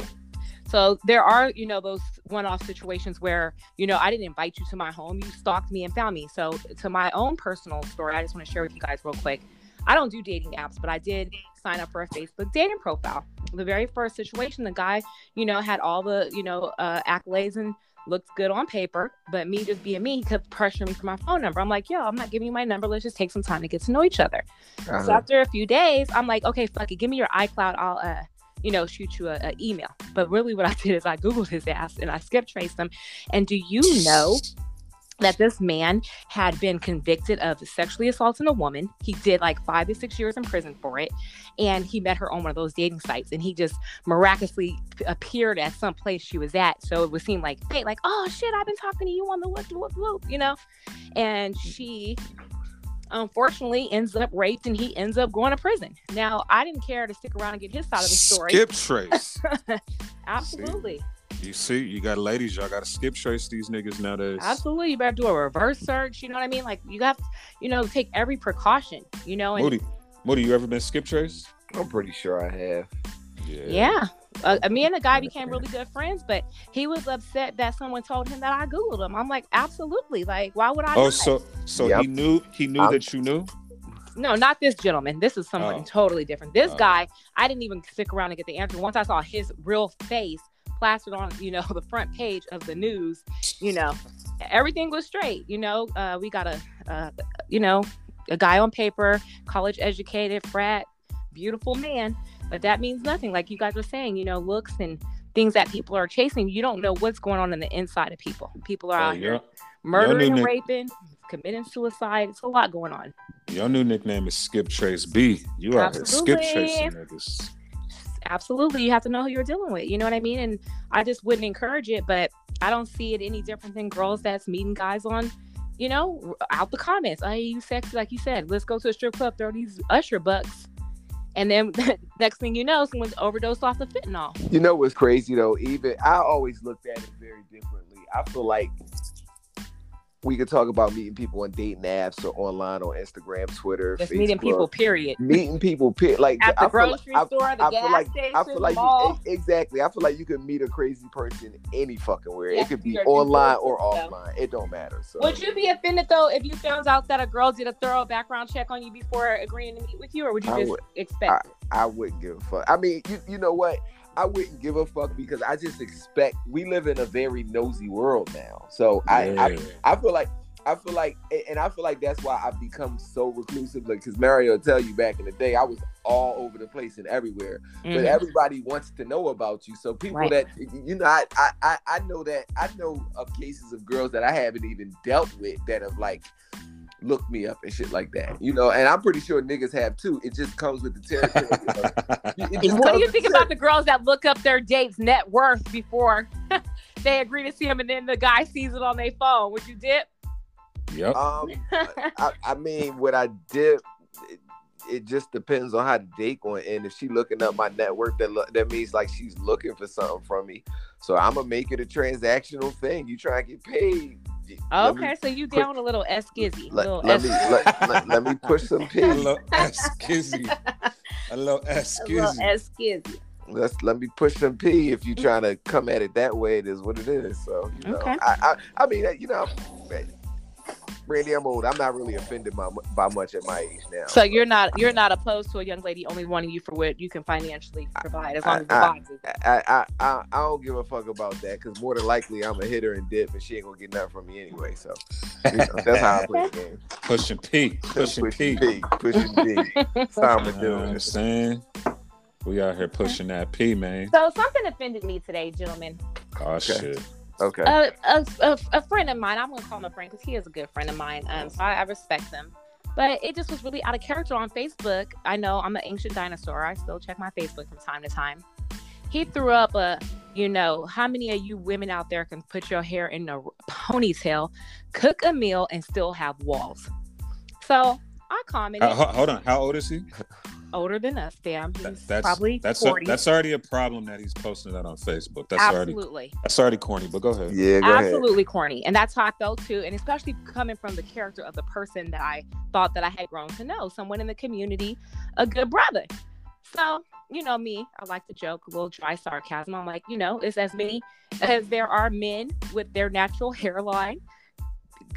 So there are, you know, those one-off situations where, you know, I didn't invite you to my home. You stalked me and found me. So to my own personal story, I just want to share with you guys real quick. I don't do dating apps, but I did sign up for a Facebook dating profile. The very first situation, the guy, you know, had all the, you know, uh, accolades and looked good on paper, but me just being me, he kept pressuring me for my phone number. I'm like, yo, I'm not giving you my number. Let's just take some time to get to know each other. So Uh-huh. after a few days, I'm like, okay, fuck it, give me your iCloud. I'll, uh, you know, shoot you a, a email. But really, what I did is I googled his ass and I skip traced him. And do you know that this man had been convicted of sexually assaulting a woman? He did like five to six years in prison for it, and he met her on one of those dating sites, and he just miraculously appeared at some place she was at. So it would seem like fate, like, oh shit, I've been talking to you on the whoop whoop whoop, you know, and she unfortunately ends up raped and he ends up going to prison. Now, I didn't care to stick around and get his side of the story. Skip trace. Absolutely. You see, you got ladies, y'all got to skip trace these niggas nowadays. Absolutely. You better do a reverse search. You know what I mean? Like you have, you know, take every precaution, you know, and Moody, Moody, you ever been skip trace? I'm pretty sure I have. yeah. Uh, me and the guy became really good friends, but he was upset that someone told him that I Googled him. I'm like, absolutely. Like, why would I? Oh, so so Yep. he knew he knew I'm- that you knew. No, not this gentleman. This is someone Oh. totally different. This Oh. guy, I didn't even stick around to get the answer. Once I saw his real face plastered on, you know, the front page of the news, you know, everything was straight. You know, uh, we got a, uh, you know, a guy on paper, college educated, frat, beautiful man, but that means nothing. Like you guys were saying, you know, looks and things that people are chasing. You don't know what's going on in the inside of people. People are Oh, out here murdering and raping, committing suicide. It's a lot going on. your new nickname is Skip Trace B. You out here skip tracing niggas. Absolutely you have to know who you're dealing with you know what i mean and i just wouldn't encourage it but i don't see it any different than girls that's meeting guys on you know out the comments oh you sexy like you said let's go to a strip club throw these usher bucks and then next thing you know someone's overdosed off the fentanyl You know what's crazy though? Even I always looked at it very differently. I feel like we could talk about meeting people on dating apps or online on Instagram, Twitter, just Facebook. meeting people period meeting people, pe- like at the I feel like- grocery I- store the I gas like station I feel like you, exactly. I feel like you can meet a crazy person any fucking where. It could be online or offline. It don't matter. So would you be offended though if you found out that a girl did a thorough background check on you before agreeing to meet with you or would you I just would- expect it? I wouldn't give a fuck. I mean, you, you know what? I wouldn't give a fuck because I just expect we live in a very nosy world now. So I, I Yeah. I feel like I feel like, and I feel like that's why I've become so reclusive. Like, because Mario will tell you back in the day, I was all over the place and everywhere. But Mhm. everybody wants to know about you. So people Right. that you know, I, I I I know that I know of cases of girls that I haven't even dealt with that have like looked me up and shit like that. You know, and I'm pretty sure niggas have too. It just comes with the territory. you know? What do you think the about the girls that look up their date's net worth before they agree to see him and then the guy sees it on their phone? Would you dip? Yep. Um, I, I mean, what I did, it, it just depends on how the date going. And if she looking up my network that lo- that means like she's looking for something from me. So I'm gonna make it a transactional thing. You try and get paid. Let me- okay, so you quick- down a little skizzy. Let, little let me let, let, let me push some A P. little S kizzy. A little S a little kizzy. Let's let me push some P. If you're mm. trying to come at it that way, it is what it is. So you know, Okay. I, I I mean, you know, Randy, I'm old. I'm not really offended by, by much at my age now. So you're not you're not opposed to a young lady only wanting you for what you can financially provide as long as the I- box is. I, I, I, I don't give a fuck about that because more than likely I'm a hitter and dip and she ain't gonna get nothing from me anyway. So you know, that's how I play the game. Pushing P. Pushing P. P, pushing P. That's how I'm You gonna do I'm saying? We out here pushing that P, man. So something offended me today, gentlemen. Oh shit. Okay. a, a, a, a friend of mine, I'm gonna call him a friend because he is a good friend of mine. Um, so I, I respect him. But it just was really out of character on Facebook. I know I'm an ancient dinosaur. I still check my Facebook from time to time. He threw up a, you know, how many of you women out there can put your hair in a ponytail, cook a meal, and still have walls? So I commented, Uh, hold on. How old is he? older than us, damn. He's That- that's probably that's 40. that's already a problem that he's posting that on Facebook. That's already that's already corny. But go ahead. yeah, go ahead. absolutely corny and that's how i felt too and especially coming from the character of the person that i thought that i had grown to know someone in the community a good brother so you know me i like to joke a little dry sarcasm i'm like you know it's as many as there are men with their natural hairline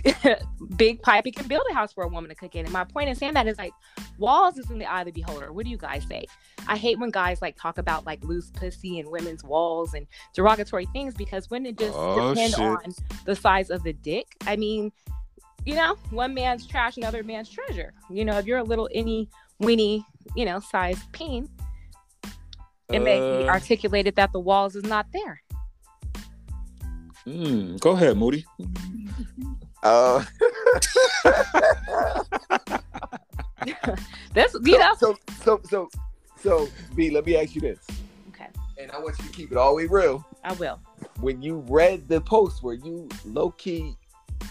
big pipe. It can build a house for a woman to cook in. And my point in saying that is like walls is in the eye of the beholder. What do you guys say? I hate when guys like talk about like loose pussy and women's walls and derogatory things because when it just Oh, depend on the size of the dick? I mean you know one man's trash another man's treasure. You know if you're a little any weeny you know size peen it may be Uh, articulated that the walls is not there. Mm, go ahead, Moody. Uh, this you know so, so, so, so, B, let me ask you this, okay and I want you to keep it all the way real. i will When you read the post, were you low key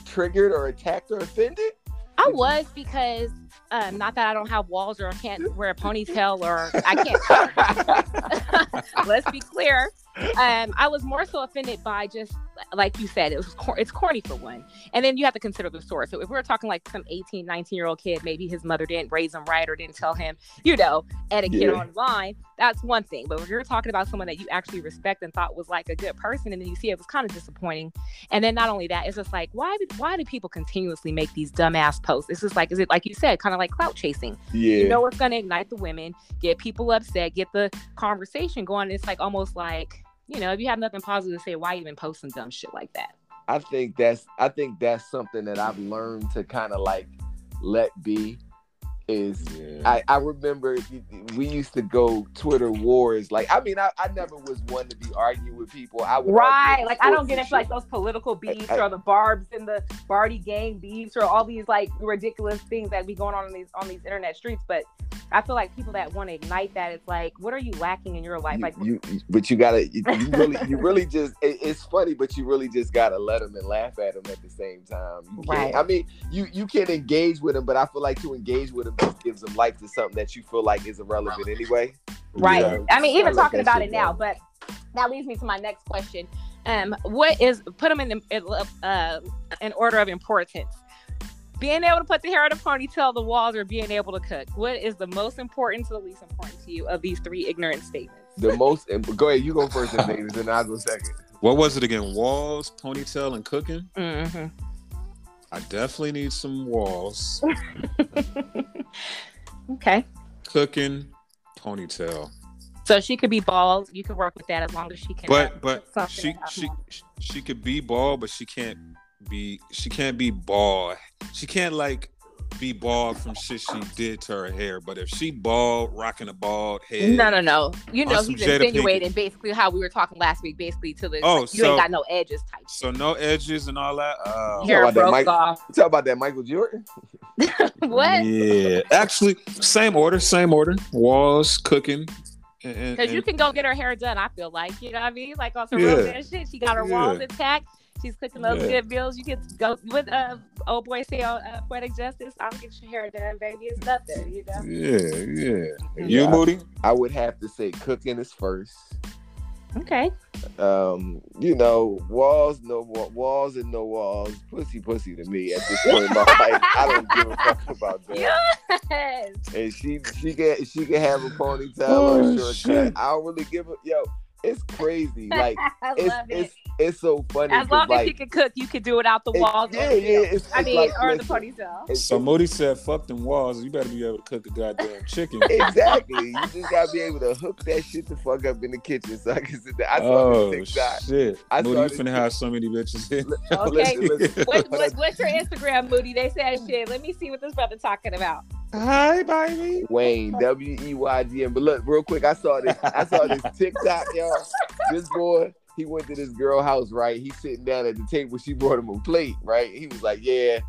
triggered or attacked or offended? I was because um, not that I don't have walls or I can't wear a ponytail or I can't. Let's be clear. Um, I was more so offended by just like you said, it was cor- it's corny for one, and then you have to consider the source. So if we are talking like some 18, 19 year old kid, maybe his mother didn't raise him right or didn't tell him, you know, etiquette Yeah. online. That's one thing. But if you're talking about someone that you actually respect and thought was like a good person, and then you see it was kind of disappointing. And then not only that, it's just like why did why do people continuously make these dumbass posts? It's just like is it like you said, kind of like clout chasing. Yeah. You know it's gonna ignite the women, get people upset, get the conversation going. It's like almost like you know if you have nothing positive to say, why even post some dumb shit like that? I think that's I think that's something that I've learned to kind of like let be is Yeah. I, I remember we used to go Twitter wars. Like I mean I, I never was one to be arguing with people. I would Right. Like I don't get and into like those political beefs I- or the barbs and the Bardi Gang beefs or all these like ridiculous things that be going on in these on these internet streets. But I feel like people that want to ignite that, it's like, what are you lacking in your life? You, like you, but you gotta, you, you really, you really just, it, it's funny, but you really just gotta let them and laugh at them at the same time. You Right. I mean, you you can engage with them, but I feel like to engage with them just gives them life to something that you feel like is irrelevant anyway. Right. Yeah. I mean, even I talking about it now, go. but that leads me to my next question. Um, what is put them in the uh, in order of importance? Being able to put the hair in a ponytail, the walls, or being able to cook. What is the most important to the least important to you of these three ignorant statements? The most, go ahead, you go first, and Davis, and I'll go second. What was it again? Walls, ponytail, and cooking. Mm-hmm. I definitely need some walls. Okay. Cooking, ponytail. So she could be bald. You could work with that as long as she can. But but something she she she could be bald, but she can't be she can't be bald. She can't like be bald from shit she did to her hair. But if she bald, rocking a bald head, No, no, no. You know, On some he's Jada Pinkett. insinuating basically how we were talking last week, basically to the Oh, like, you ain't got no edges type. So no edges and all that. Uh, Hair about that, broke Mike? off. You talk about that Michael Jordan? what? Yeah, actually, same order, same order. Walls, cooking, and, and- Because you can go get her hair done. I feel like you know what I mean, like on some Yeah. real shit. She got her walls Yeah. intact. She's cooking those Yeah. good meals. You can go with uh old boy say on uh, poetic justice. I'll get your hair done, baby. It's nothing, you know. yeah, yeah. Yeah. You Moody? I would have to say cooking is first. Okay. Um, you know, walls, no walls, and no walls. Pussy, pussy to me at this point in my life. I don't give a fuck about that. Yes. and she she can she can have a ponytail Oh, or a short shit. cut. I don't really give a yo. It's crazy. Like I it's love it. it's it's so funny. As long like, as you can cook, you can do it out the it- walls. yeah, yeah. It's, I it's mean, like, or the ponytail. So Moody said, "Fuck them walls. You better be able to cook a goddamn chicken." exactly. You just gotta be able to hook that shit the fuck up in the kitchen so I can sit there. I saw oh this shit! I Moody, saw you this finna have so many bitches. here. Okay. Listen, listen. What, what, what's your Instagram, Moody? They said shit. Let me see what this brother talking about. Hi, baby. Wayne W E Y G N. But look, real quick, I saw this. I saw this TikTok, y'all. This boy, he went to this girl house, right? He's sitting down at the table. She brought him a plate, right? He was like, "Yeah,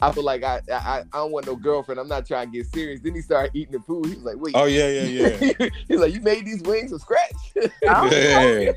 I feel like I I, I don't want no girlfriend. I'm not trying to get serious." Then he started eating the food. He was like, "Wait." Oh yeah, yeah, yeah. He's like, "You made these wings from scratch." Oh, yeah.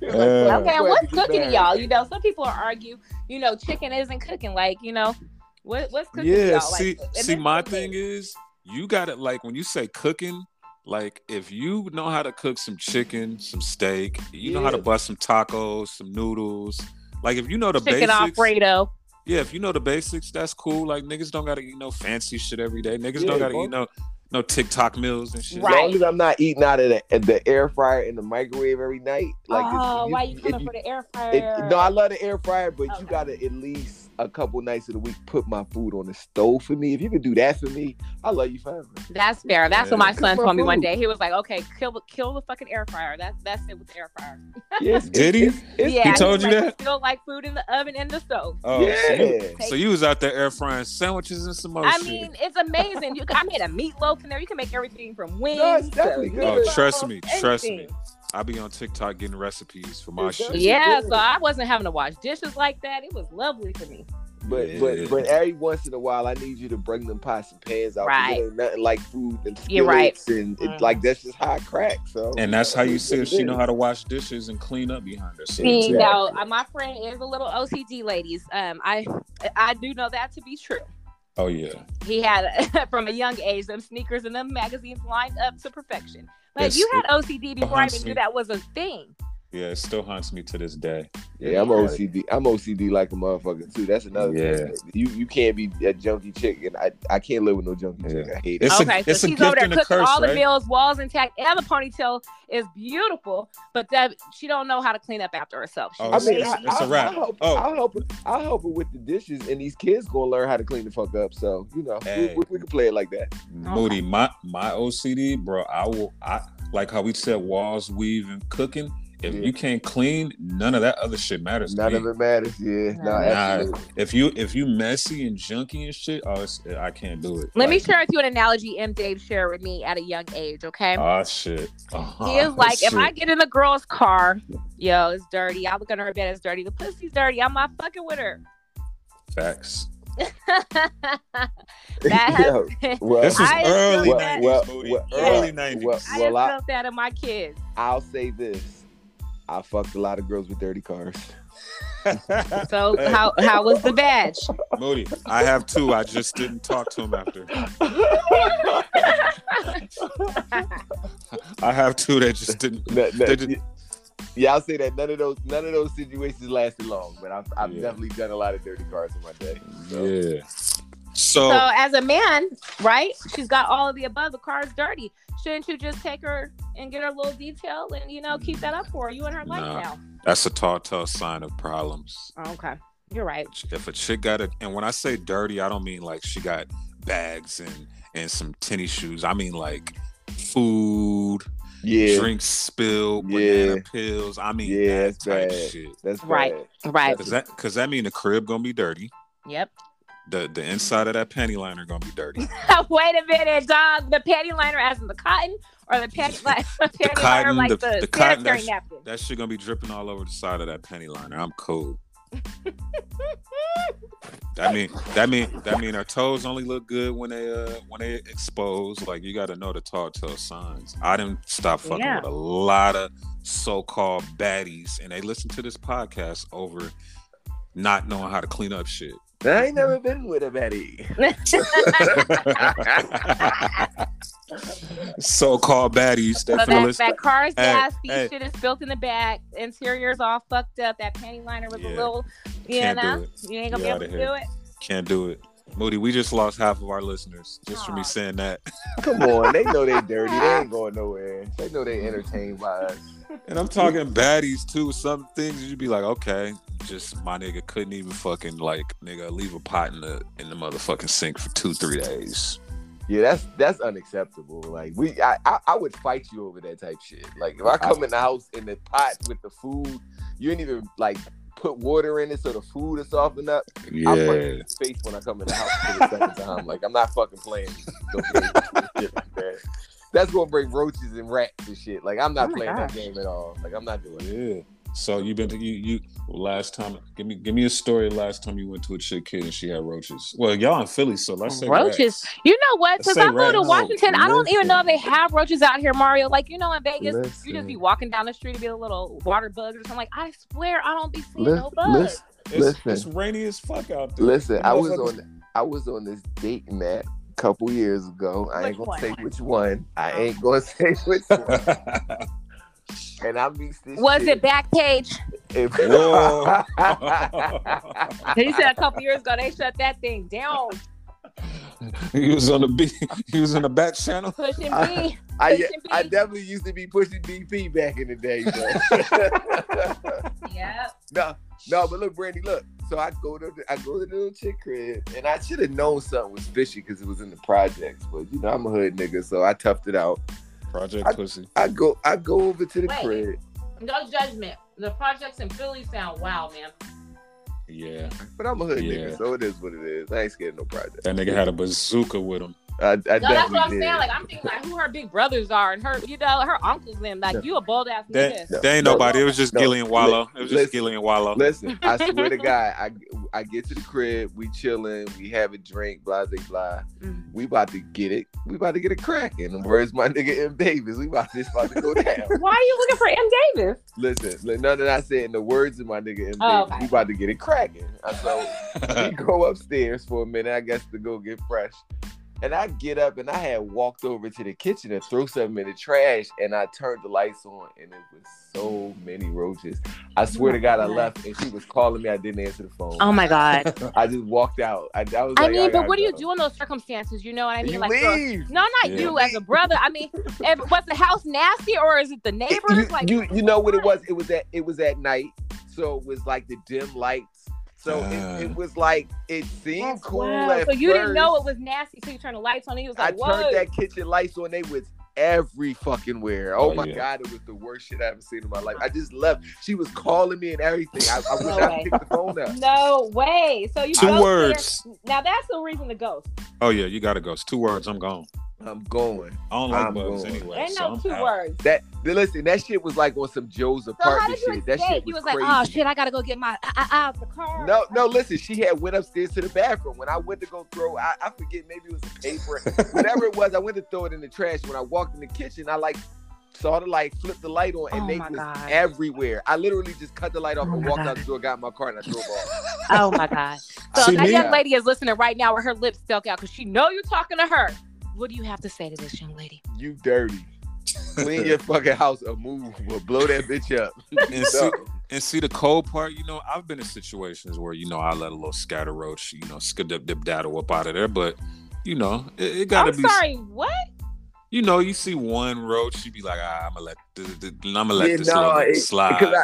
He was Uh, Okay, and what's cooking to y'all? You know, some people argue, you know, chicken isn't cooking. Like, you know, what what's cooking to Yeah, y'all? see, like, see, my is- thing is, you got it. like when you say cooking, like if you know how to cook some chicken, some steak, you know how to bust some tacos, some noodles. Like if you know the chicken basics, Alfredo. yeah, if you know the basics, that's cool. Like niggas don't gotta eat no fancy shit every day. Niggas Yeah, don't gotta bro. eat no no TikTok meals and shit. As long as I'm not eating out of the, the air fryer in the microwave every night, like this- oh, if why you if coming for the air fryer? It, no, I love the air fryer, but Okay. you gotta at least a couple nights of the week put my food on the stove for me. If you could do that for me, I love you forever. That's fair. That's what my son Cook told me one day. He was like, "Okay, kill the kill the fucking air fryer. That's that's it with the air fryer." Yes, Did he? It's, it's, yeah, He told was you like, that? Still like food in the oven and the stove. Oh, yeah. so, you, so you was out there air frying sandwiches and some more I shit. mean, it's amazing. You, I made a meatloaf in there. You can make everything from wings. No, to definitely good. oh, trust me, trust me. Anything. I be on TikTok getting recipes for my It's shit. Yeah, so I wasn't having to wash dishes like that. It was lovely for me. But Yeah. but but every once in a while, I need you to bring them pots and pans out. Right. It ain't nothing like food and You're right. skillets and it, Mhm. like that's just how I crack. So And that's how you see if she know how to wash dishes and clean up behind her. So, See, too. now my friend is a little OCD, ladies. Um, I I do know that to be true. Oh yeah. He had from a young age them sneakers and them magazines lined up to perfection. Like you had OCD before I even knew that was a thing. Yeah, it still haunts me to this day. Yeah, I'm OCD. I'm OCD like a motherfucker too. That's another Yeah. thing. You you can't be a junkie chick, and I, I can't live with no junkie chick. Yeah. I hate it. It's a- okay, it's so a she's over there cooking curse, all the right? meals, walls intact, and the ponytail is beautiful, but that she don't know how to clean up after herself. She Oh, I was mean, it's- I, it's a I, wrap. I'll help, Oh. I'll help. her- I'll help her with the dishes, and these kids gonna learn how to clean the fuck up. So you know, Hey. we, we, we can play it like that. Moody, my my OCD, bro. I will. I like how we said walls, weave, and cooking. If Yeah. you can't clean, none of that other shit matters. None to of me. it matters. Yeah, no, Nah. absolutely. If you if you messy and junky and shit, oh, it's, I can't do it. Let me share with you an analogy M. Dave shared with me at a young age. Okay. Oh shit. Uh-huh. He is like, if Shit. I get in a girl's car, yo, it's dirty. I look under her bed, it's dirty. The pussy's dirty. I'm not fucking with her. facts. that has Yo, been, well, This was I early feel nineties, well, well, early nineties. well, I well, have I- felt that in my kids. I'll say this: I fucked a lot of girls with dirty cars. So how how was the badge? Moody, I have two. I just didn't talk to him after. I have two that just didn't. No, no, They did- yeah, I'll say that none of those none of those situations lasted long, but I've, I've Yeah. definitely done a lot of dirty cars in my day. So. Yeah. So So as a man, right? She's got all of the above. The car is dirty. Shouldn't you just take her and get her a little detail and you know keep that up for her? You and her life Nah. now. that's a tall, tall sign of problems. Okay, you're right. If a chick got it, and when I say dirty, I don't mean like she got bags and and some tennis shoes. I mean like food, Yeah, drinks spilled, Yeah. pills. I mean Yeah, that type bad. shit. that's Right. bad. Right. Cause that cause that mean the crib gonna be dirty. Yep. The the inside of that panty liner gonna be dirty. Wait a minute, dog. The panty liner, as in the cotton, or the panty, like, panty liner, like the- the, the cotton, that's- napkin. That shit gonna be dripping all over the side of that penny liner. I'm cool. That mean that mean that mean our toes only look good when they uh when they exposed. Like you got to know the tall tale signs. I didn't stop fucking Yeah. with a lot of so-called baddies, and they listen to this podcast over not knowing how to clean up shit. I ain't never been with a Betty. so-called baddies So that that, feel this. that car's Hey, gas, hey. shit is built in the back. Interior's all fucked up. That panty liner was Yeah. a little, you Can't do know, it. you ain't gonna Get be able to here. do it. Can't do it. Moody, we just lost half of our listeners just for me saying that. Come on, they know they dirty. They ain't going nowhere. They know they entertained by us. And I'm talking baddies too. Some things you'd be like, okay, just my nigga couldn't even fucking like nigga leave a pot in the in the motherfucking sink for two three days. Yeah, that's that's unacceptable. Like we, I, I, I would fight you over that type shit. Like if I come in the house in the pot with the food, you ain't even like put water in it so the food is softened up. I'm punching you in the face when I come in the house for the second time. Like I'm not fucking playing. those games and shit like that. That's gonna bring roaches and rats and shit. Like I'm not Oh my playing that game at all. Like I'm not doing it. Yeah. So you've been to you you last time? Give me give me a story. Last time you went to a chick kid and she had roaches. Well, y'all in Philly, so let's say roaches. rats. You know what? Let's Since say I moved to rats. Washington, I don't even know if they have roaches out here, Mario. Like you know, in Vegas, you just be walking down the street and be a little water bugs or something. Like I swear, I don't be seeing Lis- no bugs. lis- It's, Listen. it's rainy as fuck out there. Listen, I was on I was on this dating app a couple years ago. I ain't gonna one? say which one. I ain't gonna say which one. And I meet this. Was chick. it Backpage? If- Whoa. He said a couple years ago they shut that thing down. he was on the B. He was in the back channel. Pushing I- Pushing I B. definitely used to be pushing DP back in the day. But Yeah. no, no, but look, Brandy, look. So I go to the, I go to the little chick crib, and I should have known something was fishy because it was in the projects. But you know, I'm a hood nigga, so I toughed it out. Project I- Pussy. I go I go over to the Wait. crib, No judgment. The projects in Philly sound wild, man. Yeah, but I'm a hood Yeah. nigga, so it is what it is. I ain't scared of no project. that nigga had a bazooka with him. I, I No, that's what I'm did. saying. Like I'm thinking like who her big brothers are and her, you know, her uncles and like No. you a bold ass nigga. No, they ain't nobody. It was just no. Gillian Wallow. It was just Gillian Wallow. Listen, I swear to God, I I get to the crib, we chilling, we have a drink, blah blah blah. Mhm. We about to get it. We about to get it cracking. And where's my nigga M Davis? We about this about to go down. Why are you looking for M. Davis? Listen, li- none that I said in the words of my nigga M Oh, Davis. okay. We about to get it cracking. And So we go upstairs for a minute, I guess, to go get fresh. And I get up and I had walked over to the kitchen and threw something in the trash and I turned the lights on and it was so many roaches. I swear oh my to God, I left and she was calling me. I didn't answer the phone. Oh my god. I just walked out. I, I was I like, mean, but gotta what do you do in those circumstances? You know what I mean? You like, so- leave. no, not Yeah. you as a brother. I mean, if, was the house nasty or is it the neighbors? you, like, you you know what it was? It was at it was at night, so it was like the dim lights. So Ah. it, it was like it seemed cool. wild. At So you didn't know it was nasty, so you turned the lights on. And he was I like, "Whoa!" turned that kitchen lights on. They was every fucking where. Oh, Oh, my yeah. god, it was the worst shit I ever seen in my life. I just left. She was calling me and everything. I, I wish No I way. picked the phone up. No way. So you Two ghost words. her. Now that's the reason to ghost. Oh yeah, you gotta go. It's two words. I'm gone. I'm going. I don't like I'm bugs going. anyway. Ain't so no two words. That then listen, that shit was like on some Joe's So how apartment did you shit. That escape? shit You was was like, crazy. "Oh shit, I gotta go get my uh, uh, out the car." No, no, listen, she had went upstairs to the bathroom. When I went to go throw, I, I forget, maybe it was a paper, whatever it was, I went to throw it in the trash. When I walked in the kitchen, I like saw the light, flipped the light on, and Oh they was God. everywhere. I literally just cut the light off Oh and walked God. out the door, got in my car, and I drove off. Oh my god. So See, that me- young lady is listening right now with her lips stuck out because she know you're talking to her. What do you have to say to this young lady? You dirty. Clean your fucking house or move or blow that bitch up. And see, and see the cold part, you know, I've been in situations where, you know, I let a little scatter roach, you know, skidip dip daddle up out of there, but you know, it, it gotta I'm be sorry. What? you know, you see one roach, you be like, ah, I'm gonna let th- th- I'm gonna let Yeah, this no, it- slide.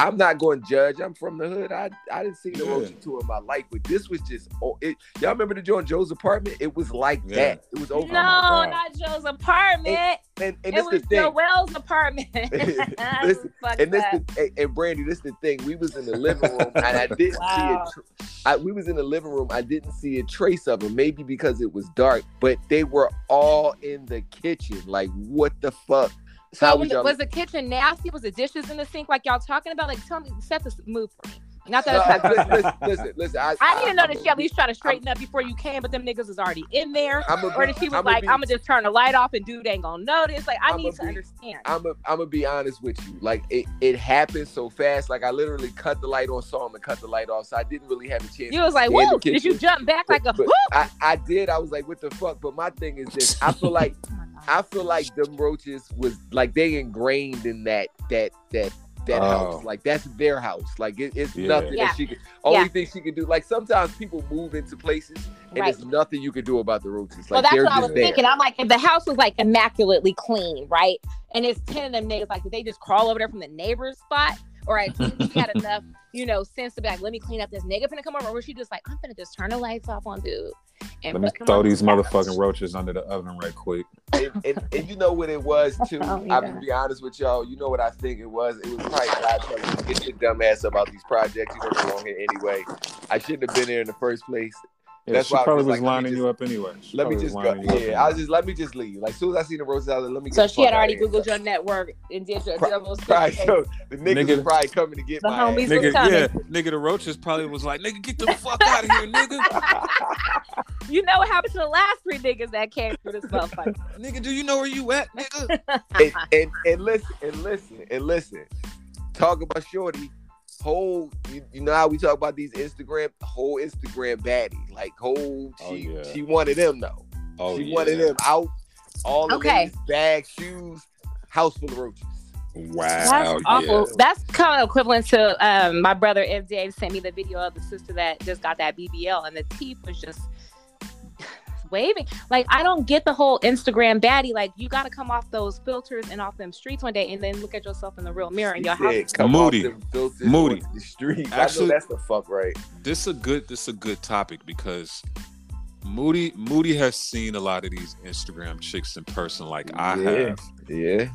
Because I, I'm not going to judge. I'm from the hood. I I didn't see the Yeah. roach tour in my life, but this was just. Oh, it, y'all remember the Joe Joe's apartment? It was like Yeah. that. It was over. no, God. not Joe's apartment. And, and it this was the thing. Joel's apartment. Listen, and this the, and, and Brandy, this is the thing. We was in the living room and I didn't Wow. see a. Tr- I, we was in the living room. I didn't see a trace of them. Maybe because it was dark, but they were all in the kitchen. Like what the fuck? So How when y'all- was the kitchen nasty? Was the dishes in the sink like y'all talking about? Like, tell me, set the mood for me. Not that No, it's not listen, listen, listen, listen. I, I need to know that she at least tried to straighten up before you came, but them niggas was already in there. I'm a, Or that she was I'ma like, I'm gonna just turn the light off and dude ain't gonna notice. Like, I I'ma need to be- understand. I'm a, I'm gonna be honest with you. Like it, it happened so fast. Like I literally cut the light on, saw him, and cut the light off. So I didn't really have a chance. You was like, whoa, did you jump back like a whoop? I, I did. I was like, what the fuck? But my thing is this. I feel like I feel like them roaches was like they ingrained in that that that that Oh. house. Like that's their house. Like it, it's Yeah. nothing Yeah. that she could. Only Yeah. thing she could do. Like sometimes people move into places and Right. there's nothing you could do about the roaches. Like well, that's what I was there. thinking. I'm like, if the house was like immaculately clean, right? And it's 10 of them niggas, like, did they just crawl over there from the neighbor's spot? Or I think she had enough, you know, sense to be like, let me clean up this nigga finna come over. Or was she just like, I'm finna just turn the lights off on dude. And Let me throw these motherfucking roaches under the oven right quick. and, and, and you know what it was too. Oh, I'm gonna be honest with y'all. You know what I think it was? It was probably God telling me, get your dumb ass about these projects. You don't belong here anyway. I shouldn't have been there in the first place. Yeah, That's she why probably was was like, let lining just- you up anyway. She Let me just go. lining you up Yeah, I was just let me just leave. Like soon as I seen the roses, I was like, let me. Get So the she had already. Googled your network and did your Pro- double Probably, so the niggas Nigga- was probably coming to get The my homies ass. was Nigga, coming. yeah, nigga, the roaches probably was like, nigga, get the fuck out of here, nigga. You know what happened to the last three niggas that came through this motherfucker? nigga, do you know where you at, nigga? and, and and listen and listen and listen. Talk about Shorty. Whole, you, you know how we talk about these Instagram, whole Instagram baddie, like whole. Oh, She yeah. she wanted them though. Oh, she yeah. wanted them out. All the Okay. ladies, bags, shoes, house full of roaches. Wow. That's awful. yeah. That's kind of equivalent to um, my brother F. Dave sent me the video of the sister that just got that BBL and the teeth was just waving. Like I don't get the whole Instagram baddie. Like you got to come off those filters and off them streets one day and then look at yourself in the real mirror in She your house. said, come Moody. off them filters Moody. the street. Actually- I know that's the fuck right. This is a good this is a good topic because Moody Moody has seen a lot of these Instagram chicks in person like I Yeah. have. Yeah.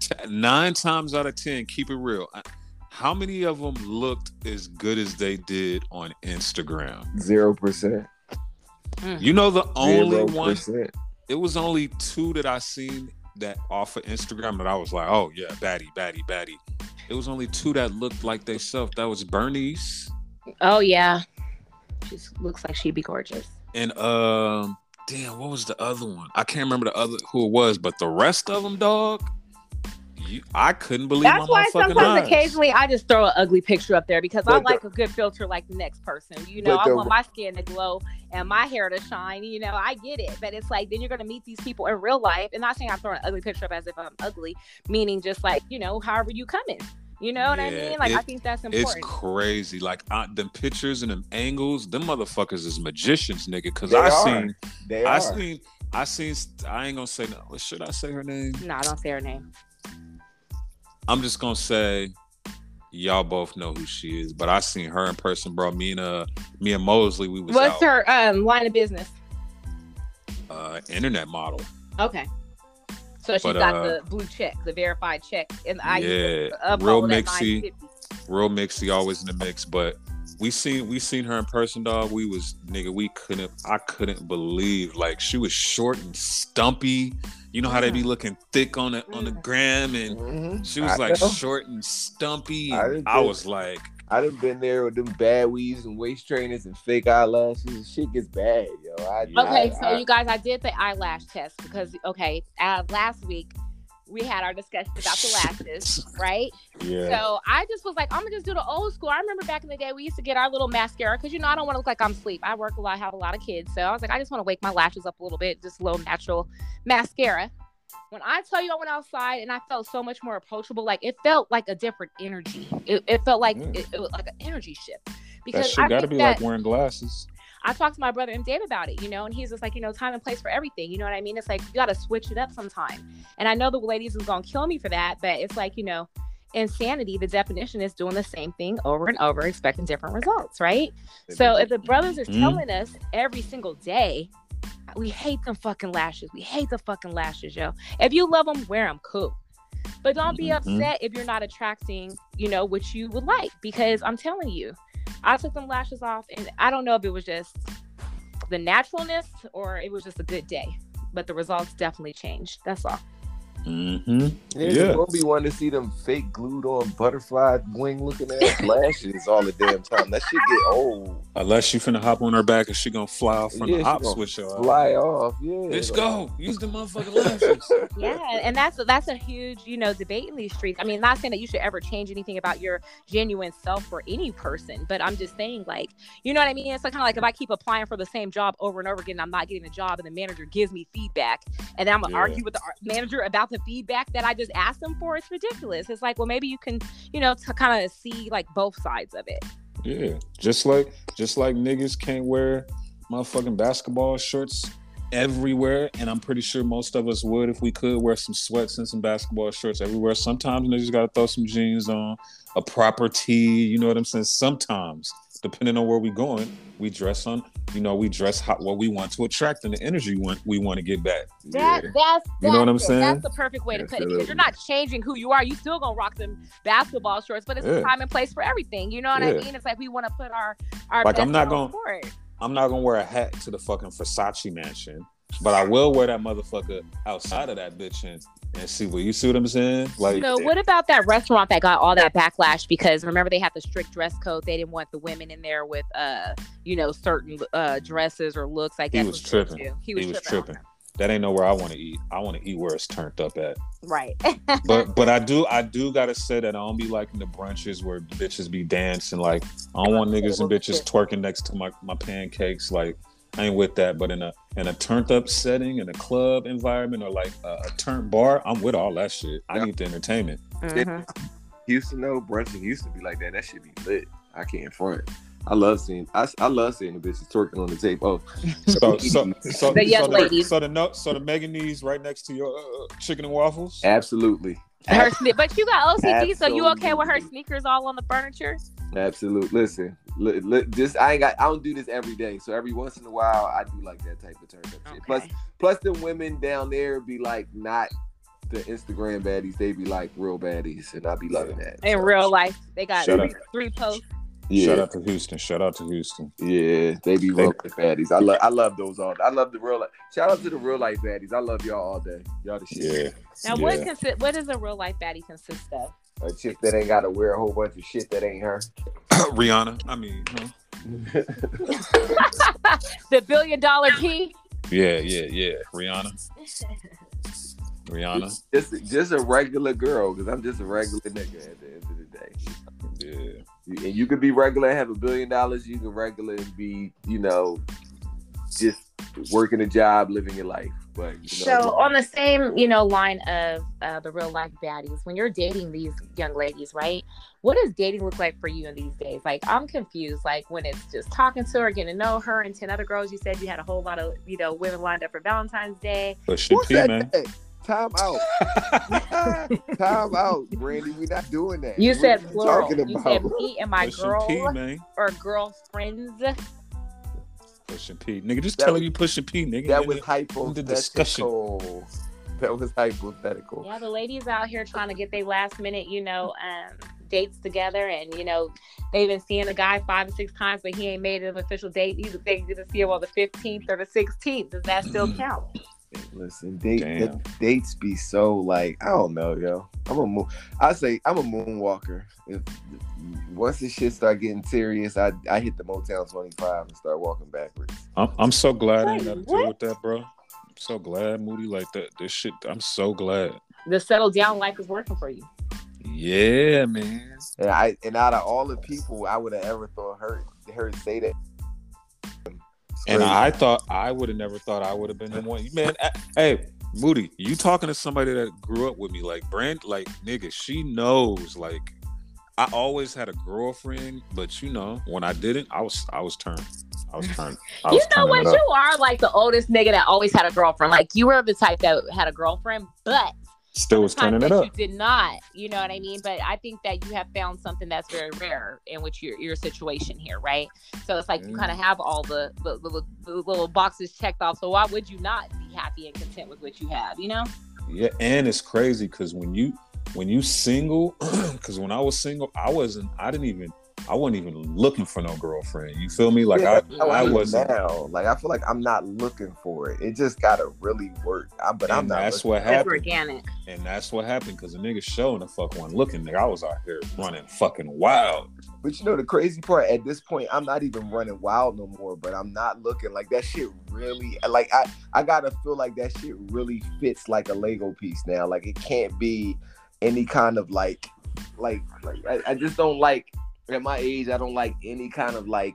T- Nine times out of ten, keep it real. I- How many of them looked as good as they did on Instagram? Zero percent. You know the only Zero one. percent. It was only two that I seen that off of Instagram that I was like, oh yeah, baddie, baddie, baddie. It was only two that looked like they self. That was Bernice Oh yeah, she looks like she'd be gorgeous. and um, damn, what was the other one? I can't remember the other who it was, but the rest of them, dog. You, I couldn't believe That's my why sometimes eyes. occasionally I just throw an ugly picture up there because I But the- like a good filter like the next person. You know, But I the- want my skin to glow and my hair to shine. You know, I get it, but it's like then you're gonna meet these people in real life. And not saying I'm throwing an ugly picture up as if I'm ugly, meaning just like you know, however you coming. You know what I mean? Like I think that's important. It's crazy. Like uh, them pictures and them angles, them motherfuckers is magicians, nigga. Cause I are. seen, They I are. seen, I seen. I ain't gonna say no. Should I say her name? no, I don't say her name. I'm just gonna say, y'all both know who she is. But I seen her in person, bro. Me and uh, me and Mosley, we was What's out. her um line of business? uh, internet model. Okay. So she's But, got uh, the blue check, the verified check, and I Yeah, real mixy. real mixy, always in the mix. But we seen we seen her in person, dog. We was nigga, we couldn't. I couldn't believe like she was short and stumpy. You know how they be looking thick on the on the Mm. gram, and Mhm. she was I like know. short and stumpy. I And didn't I was like, I done been there with them bad weaves and waist trainers and fake eyelashes. Shit gets bad, yo. I, Okay, I- so I- you guys, I did the eyelash test because okay, uh, last week we had our discussion about the lashes, right? yeah, So I just was like, I'm gonna just do the old school. I remember back in the day we used to get our little mascara because you know I don't want to look like I'm asleep. I work a lot, have a lot of kids, so I was like, I just want to wake my lashes up a little bit, just a little natural mascara. When I tell you I went outside and I felt so much more approachable, like it felt like a different energy. It, it felt like Mm. it, it was like an energy shift. that Because shit I got to be that, like wearing glasses. I talked to my brother and Dave about it, you know, and he's just like, you know, time and place for everything. You know what I mean? It's like you got to switch it up sometime. And I know the ladies is gonna kill me for that, but it's like, you know, insanity. The definition is doing the same thing over and over, expecting different results, right? So if the brothers are Mhm. telling us every single day, we hate them fucking lashes. We hate the fucking lashes, yo. If you love them, wear them, cool. But don't be Mhm. upset if you're not attracting, you know, what you would like. Because I'm telling you, I took them lashes off, and I don't know if it was just the naturalness or it was just a good day. But the results definitely changed. That's all. Mm-hmm. Yeah, Yeah. you won't be wanting to see them fake glued on butterfly wing looking ass lashes all the damn time. That shit get old. Unless you finna hop on her back and she gonna fly off from Yeah, the she hop switch. Y'all. Fly off, yeah. Bitch, like- go use the motherfucking lashes. Yeah, and that's that's a huge, you know, debate in these streets. I mean, not saying that you should ever change anything about your genuine self for any person, but I'm just saying, like, you know what I mean? It's like kind of like if I keep applying for the same job over and over again, I'm not getting the job, and the manager gives me feedback, and then I'm gonna Yeah. argue with the manager about the feedback that I just asked them for. It's ridiculous. It's like, well, maybe you can, you know, to kind of see like both sides of it. Yeah, just like just like niggas can't wear motherfucking basketball shorts everywhere, and I'm pretty sure most of us would if we could wear some sweats and some basketball shorts everywhere. Sometimes niggas gotta throw some jeans on, a proper tee. You know what I'm saying? Sometimes, depending on where we're going, we dress on. You know, we dress how, what we want to attract and the energy we want we want to get back. That Yeah. that's You know what I'm saying? That's the perfect way to put it because you're not changing who you are. You still gonna rock them basketball shorts, but it's Yeah. a time and place for everything. You know what I mean? It's like we want to put our our Like, best I'm not gonna- I'm not gonna wear a hat to the fucking Versace mansion, but I will wear that motherfucker outside of that bitch and, and see what you see what I'm saying? Like So what about that restaurant that got all that backlash because remember they had the strict dress code. They didn't want the women in there with uh you know certain uh dresses or looks. I guess was tripping. He he was, was tripping. tripping. That ain't nowhere I want to eat. I want to eat where it's turned up at. Right. But but I do I do gotta say that I don't be liking the brunches where bitches be dancing. Like I don't want niggas and bitches twerking next to my, my pancakes. Like I ain't with that. But in a in a turned up setting, in a club environment, or like a, a turned bar, I'm with all that shit. I Yeah. need the entertainment. Mhm. Houston though, brunch in Houston be like that. That should be lit. I can't front. I love seeing. I, I love seeing the bitches twerking on the tape. Oh, So so so, The young so ladies. So the so the Megan knees right next to your uh, chicken and waffles. absolutely, Her sne- but you got OCD, so you okay with her sneakers all on the furniture? absolutely. Listen, li- li- just I ain't got. I don't do this every day. So every once in a while, I do like that type of turn up shit. Plus, the women down there be like not the Instagram baddies. They be like real baddies, and I be loving that. In So, real life, they got Shut three, three posts. Yeah, Shout out to Houston. Shout out to Houston. yeah, they be They- real life baddies. I love, I love those all. I love the real. Life. Shout out to the real life baddies. I love y'all all day. Y'all the shit. Yeah. Now, yeah. what consi- what does a real life baddie consist of? A chick that ain't got to wear a whole bunch of shit that ain't her. Rihanna. I mean, huh? the billion dollar P. yeah, yeah, yeah. Rihanna. Rihanna. just, just a regular girl, because I'm just a regular nigga at the end of the day. Yeah. You- And you could be regular and have a billion dollars. You can regular and be, you know, just working a job, living your life. But you know, So on the same, you know, line of uh, the real life baddies, when you're dating these young ladies, right? What does dating look like for you in these days? Like I'm confused. Like when it's just talking to her, getting to know her, and ten other girls. You said you had a whole lot of, you know, women lined up for Valentine's Day. Push who P, said man. that? Time out. Time out, Brandy. We're not doing that. You What said are you plural. talking You said me and my Push girl P, man. or girlfriends. Pushing P. Nigga, just That telling you pushing P, nigga. That Nigga, was discussion. hypothetical. That was hypothetical. Yeah, the ladies out here trying to get their last minute, you know, um, dates together, and you know, they've been seeing the guy five or six times, but he ain't made an official date. Either they get to see him on the fifteenth or the sixteenth. Does that still Mm. count? Listen, date, the dates be so like I don't know, yo. I'm a moon. I say I'm a moonwalker. If once the shit start getting serious, I I hit the Motown 25 and start walking backwards. I'm, I'm so glad I ain't Wait, got to deal with that, bro. I'm so glad, Moody, like that. This shit, I'm so glad. The settle down life is working for you. Yeah, man. And I and out of all the people I would have ever thought heard heard say that. And crazy. I thought I would have never thought I would have been the one. Man, I- hey, Moody, you talking to somebody that grew up with me, like Brand, like nigga, she knows. Like, I always had a girlfriend, but you know, when I didn't, I was, I was turned. I was turned. I You was know what? You are like the oldest nigga that always had a girlfriend. Like you were the type that had a girlfriend, but Still was turning it up. You did not. You know what I mean? But I think that you have found something that's very rare in which your your situation here, right? So it's like you Mm. kind of have all the, the, the, the little boxes checked off. So why would you not be happy and content with what you have? You know? Yeah, and it's crazy because when you when you single, because when I was single, I wasn't. I didn't even. I wasn't even looking for no girlfriend. You feel me? Like Yeah, I, how I wasn't. now. Like I feel like I'm not looking for it. It just gotta really work. I, but I'm not. that's looking what It's happened. organic. And that's what happened because the nigga showing the fuck one looking. Nigga, I was out here running fucking wild. But you know the crazy part at this point, I'm not even running wild no more. But I'm not looking like that shit really. Like I, I gotta feel like that shit really fits like a Lego piece now. Like it can't be any kind of like, like, like I, I just don't like. At my age, I don't like any kind of like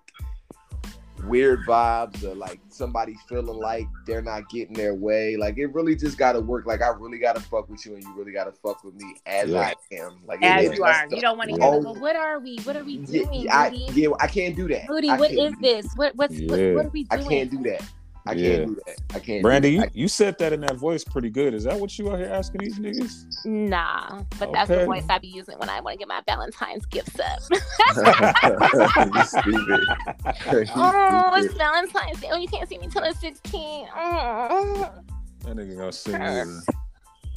weird vibes or like somebody feeling like they're not getting their way. Like it really just gotta work. Like I really gotta fuck with you and you really gotta fuck with me as Yeah. I am. Like As is. you are. the- You don't want to hear, Oh. well, what are we? What are we doing, yeah, I, yeah, I can't do that. Moody, I what can't is do- this? What what's what, Yeah. what are we doing? I can't do that. I Yeah. can't do that. I can't. Brandy, do you, that. you said that in that voice pretty good. Is that what you out here asking these niggas? Nah, but that's the voice I be using when I want to get my Valentine's gifts up. you stupid. Oh, it's. Valentine's Day. Oh, you can't see me till the 16th. Oh. That nigga gonna send mm.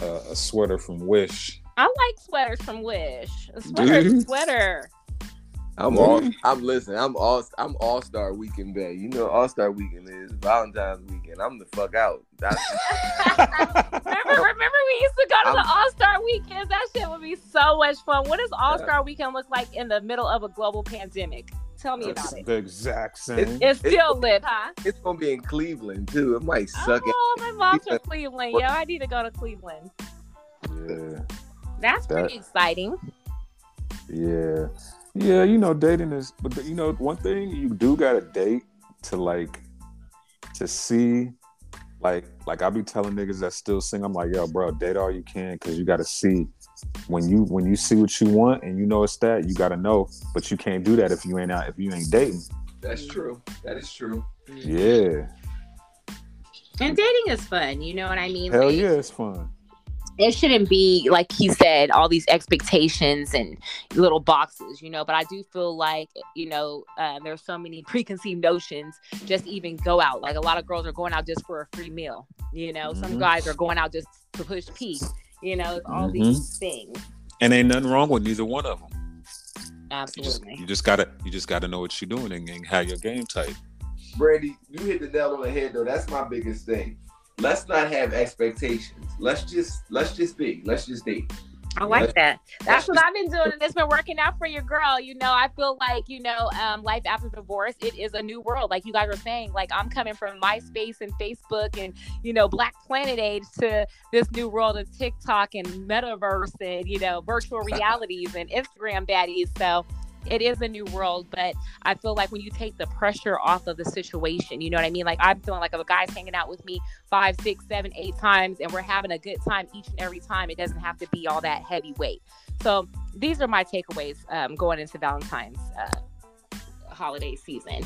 you a, a, a sweater from Wish. I like sweaters from Wish. A sweater a sweater. I'm all. I'm listening. I'm all. I'm All Star Weekend day. You know, All Star Weekend is Valentine's weekend. I'm the fuck out. That's, remember, remember we used to go to the I'm- All Star weekends. That shit would be so much fun. What does All Star weekend look like in the middle of a global pandemic? Tell me about it. the exact same. It's- It's still lit, huh? it's gonna be in Cleveland too. It might suck. It. Oh, my mom's from Cleveland. Yo, I need to go to Cleveland. yeah, That's That- pretty exciting. yeah, yeah. You know, dating is, but you know, one thing you do got to date to like to see. Like, like I be telling niggas that still sing, I'm like, yo, bro, date all you can, because you got to see when you when you see what you want and you know it's that, you got to know, but you can't do that if you ain't out if you ain't dating. That's true. That is true. Yeah, And dating is fun. You know what I mean? hell Like, yeah, it's fun. It shouldn't be like he said all these expectations and little boxes you know but i do feel like you know uh, there's so many preconceived notions just even go out like a lot of girls are going out just for a free meal you know some Mhm. guys are going out just to push p you know it's all Mhm. these things And ain't nothing wrong with neither one of them. You just, Absolutely. you just gotta you just gotta know what you're doing and, and have your game tight. Brandy, you hit the nail on the head though. That's my biggest thing. Let's not have expectations. Let's just let's just be. Let's just date. I like that. That's what I've been doing, and it's been working out for your girl. You know, I feel like you know, um, life after divorce, it is a new world. Like you guys were saying, like I'm coming from MySpace and Facebook and you know Black Planet age to this new world of TikTok and metaverse and you know virtual realities and Instagram baddies. So it is a new world, but I feel like when you take the pressure off of the situation, you know what I mean? Like I'm feeling like if a guy's hanging out with me five, six, seven, eight times and we're having a good time each and every time, it doesn't have to be all that heavyweight. So these are my takeaways um, going into Valentine's uh, holiday season.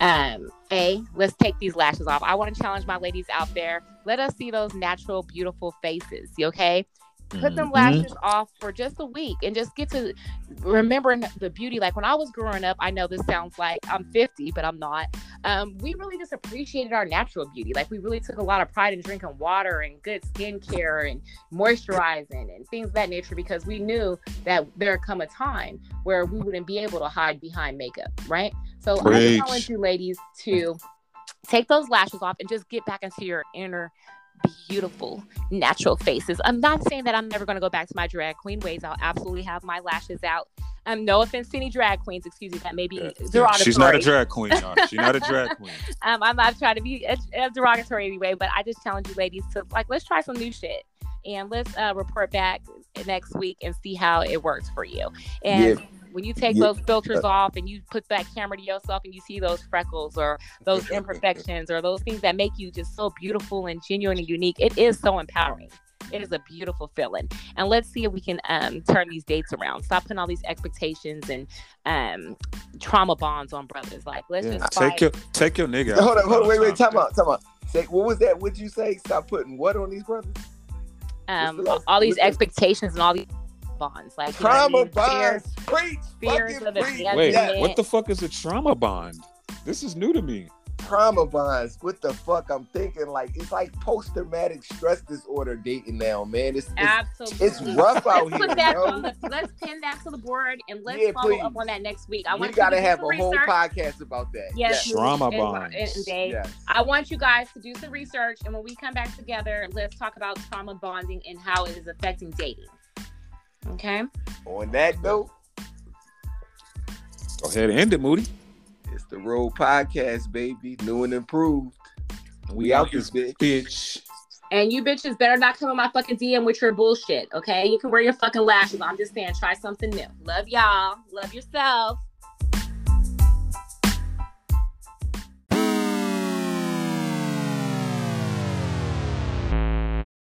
Um, a, let's take these lashes off. I want to challenge my ladies out there. Let us see those natural, beautiful faces. Okay? Put them Mhm. lashes off for just a week and just get to remembering the beauty like when i was growing up i know this sounds like i'm 50 but i'm not um, we really just appreciated our natural beauty like we really took a lot of pride in drinking water and good skincare and moisturizing and things of that nature because we knew that there come a time where we wouldn't be able to hide behind makeup right so i Preach. challenge you ladies to take those lashes off and just get back into your inner beautiful natural faces. I'm not saying that I'm never going to go back to my drag queen ways. I'll absolutely have my lashes out. Um, no offense to any drag queens, excuse me, that may be Yeah. derogatory. She's not a drag queen, y'all. She's not a drag queen. um, I'm not trying to be a, a derogatory anyway, but I just challenge you ladies to like let's try some new shit and let's uh, report back next week and see how it works for you. And Yeah. When you take Yeah. those filters off and you put that camera to yourself and you see those freckles or those imperfections or those things that make you just so beautiful and genuine and unique, it is so empowering. It is a beautiful feeling. And let's see if we can um, turn these dates around. Stop putting all these expectations and um, trauma bonds on brothers. Like, let's Yeah, just take fight. your take your nigga. Hold for on, hold on, wait, wait, Valentine's time out, time out. Say, what was that? What'd you say? Stop putting what on these brothers? um, the all these what's the- expectations and all these bonds. Like, you know what I Trauma? Fears- bonds. Preach. fears of the preach. Wait, what the fuck is a trauma bond? This is new to me. Trauma bonds. What the fuck? I'm thinking like it's like post traumatic stress disorder dating now, man. It's, it's Absolutely. it's rough out Let's here, put that bro. on the, let's pin that to the board and let's Yeah, follow up on that next week. I we want gotta you to have a some whole podcast about that. Yes, Yes. Trauma and- bonds. and- and Dave, yes. I want you guys to do some research, and when we come back together, let's talk about trauma bonding and how it is affecting dating. Okay. On that note, Go ahead and end it, Moody. it's the Road Podcast, baby. New and improved. We, We out out this this bitch. bitch. And you bitches better not come in my fucking DM with your bullshit. Okay. You can wear your fucking lashes. I'm just saying, try something new. Love y'all. Love yourself.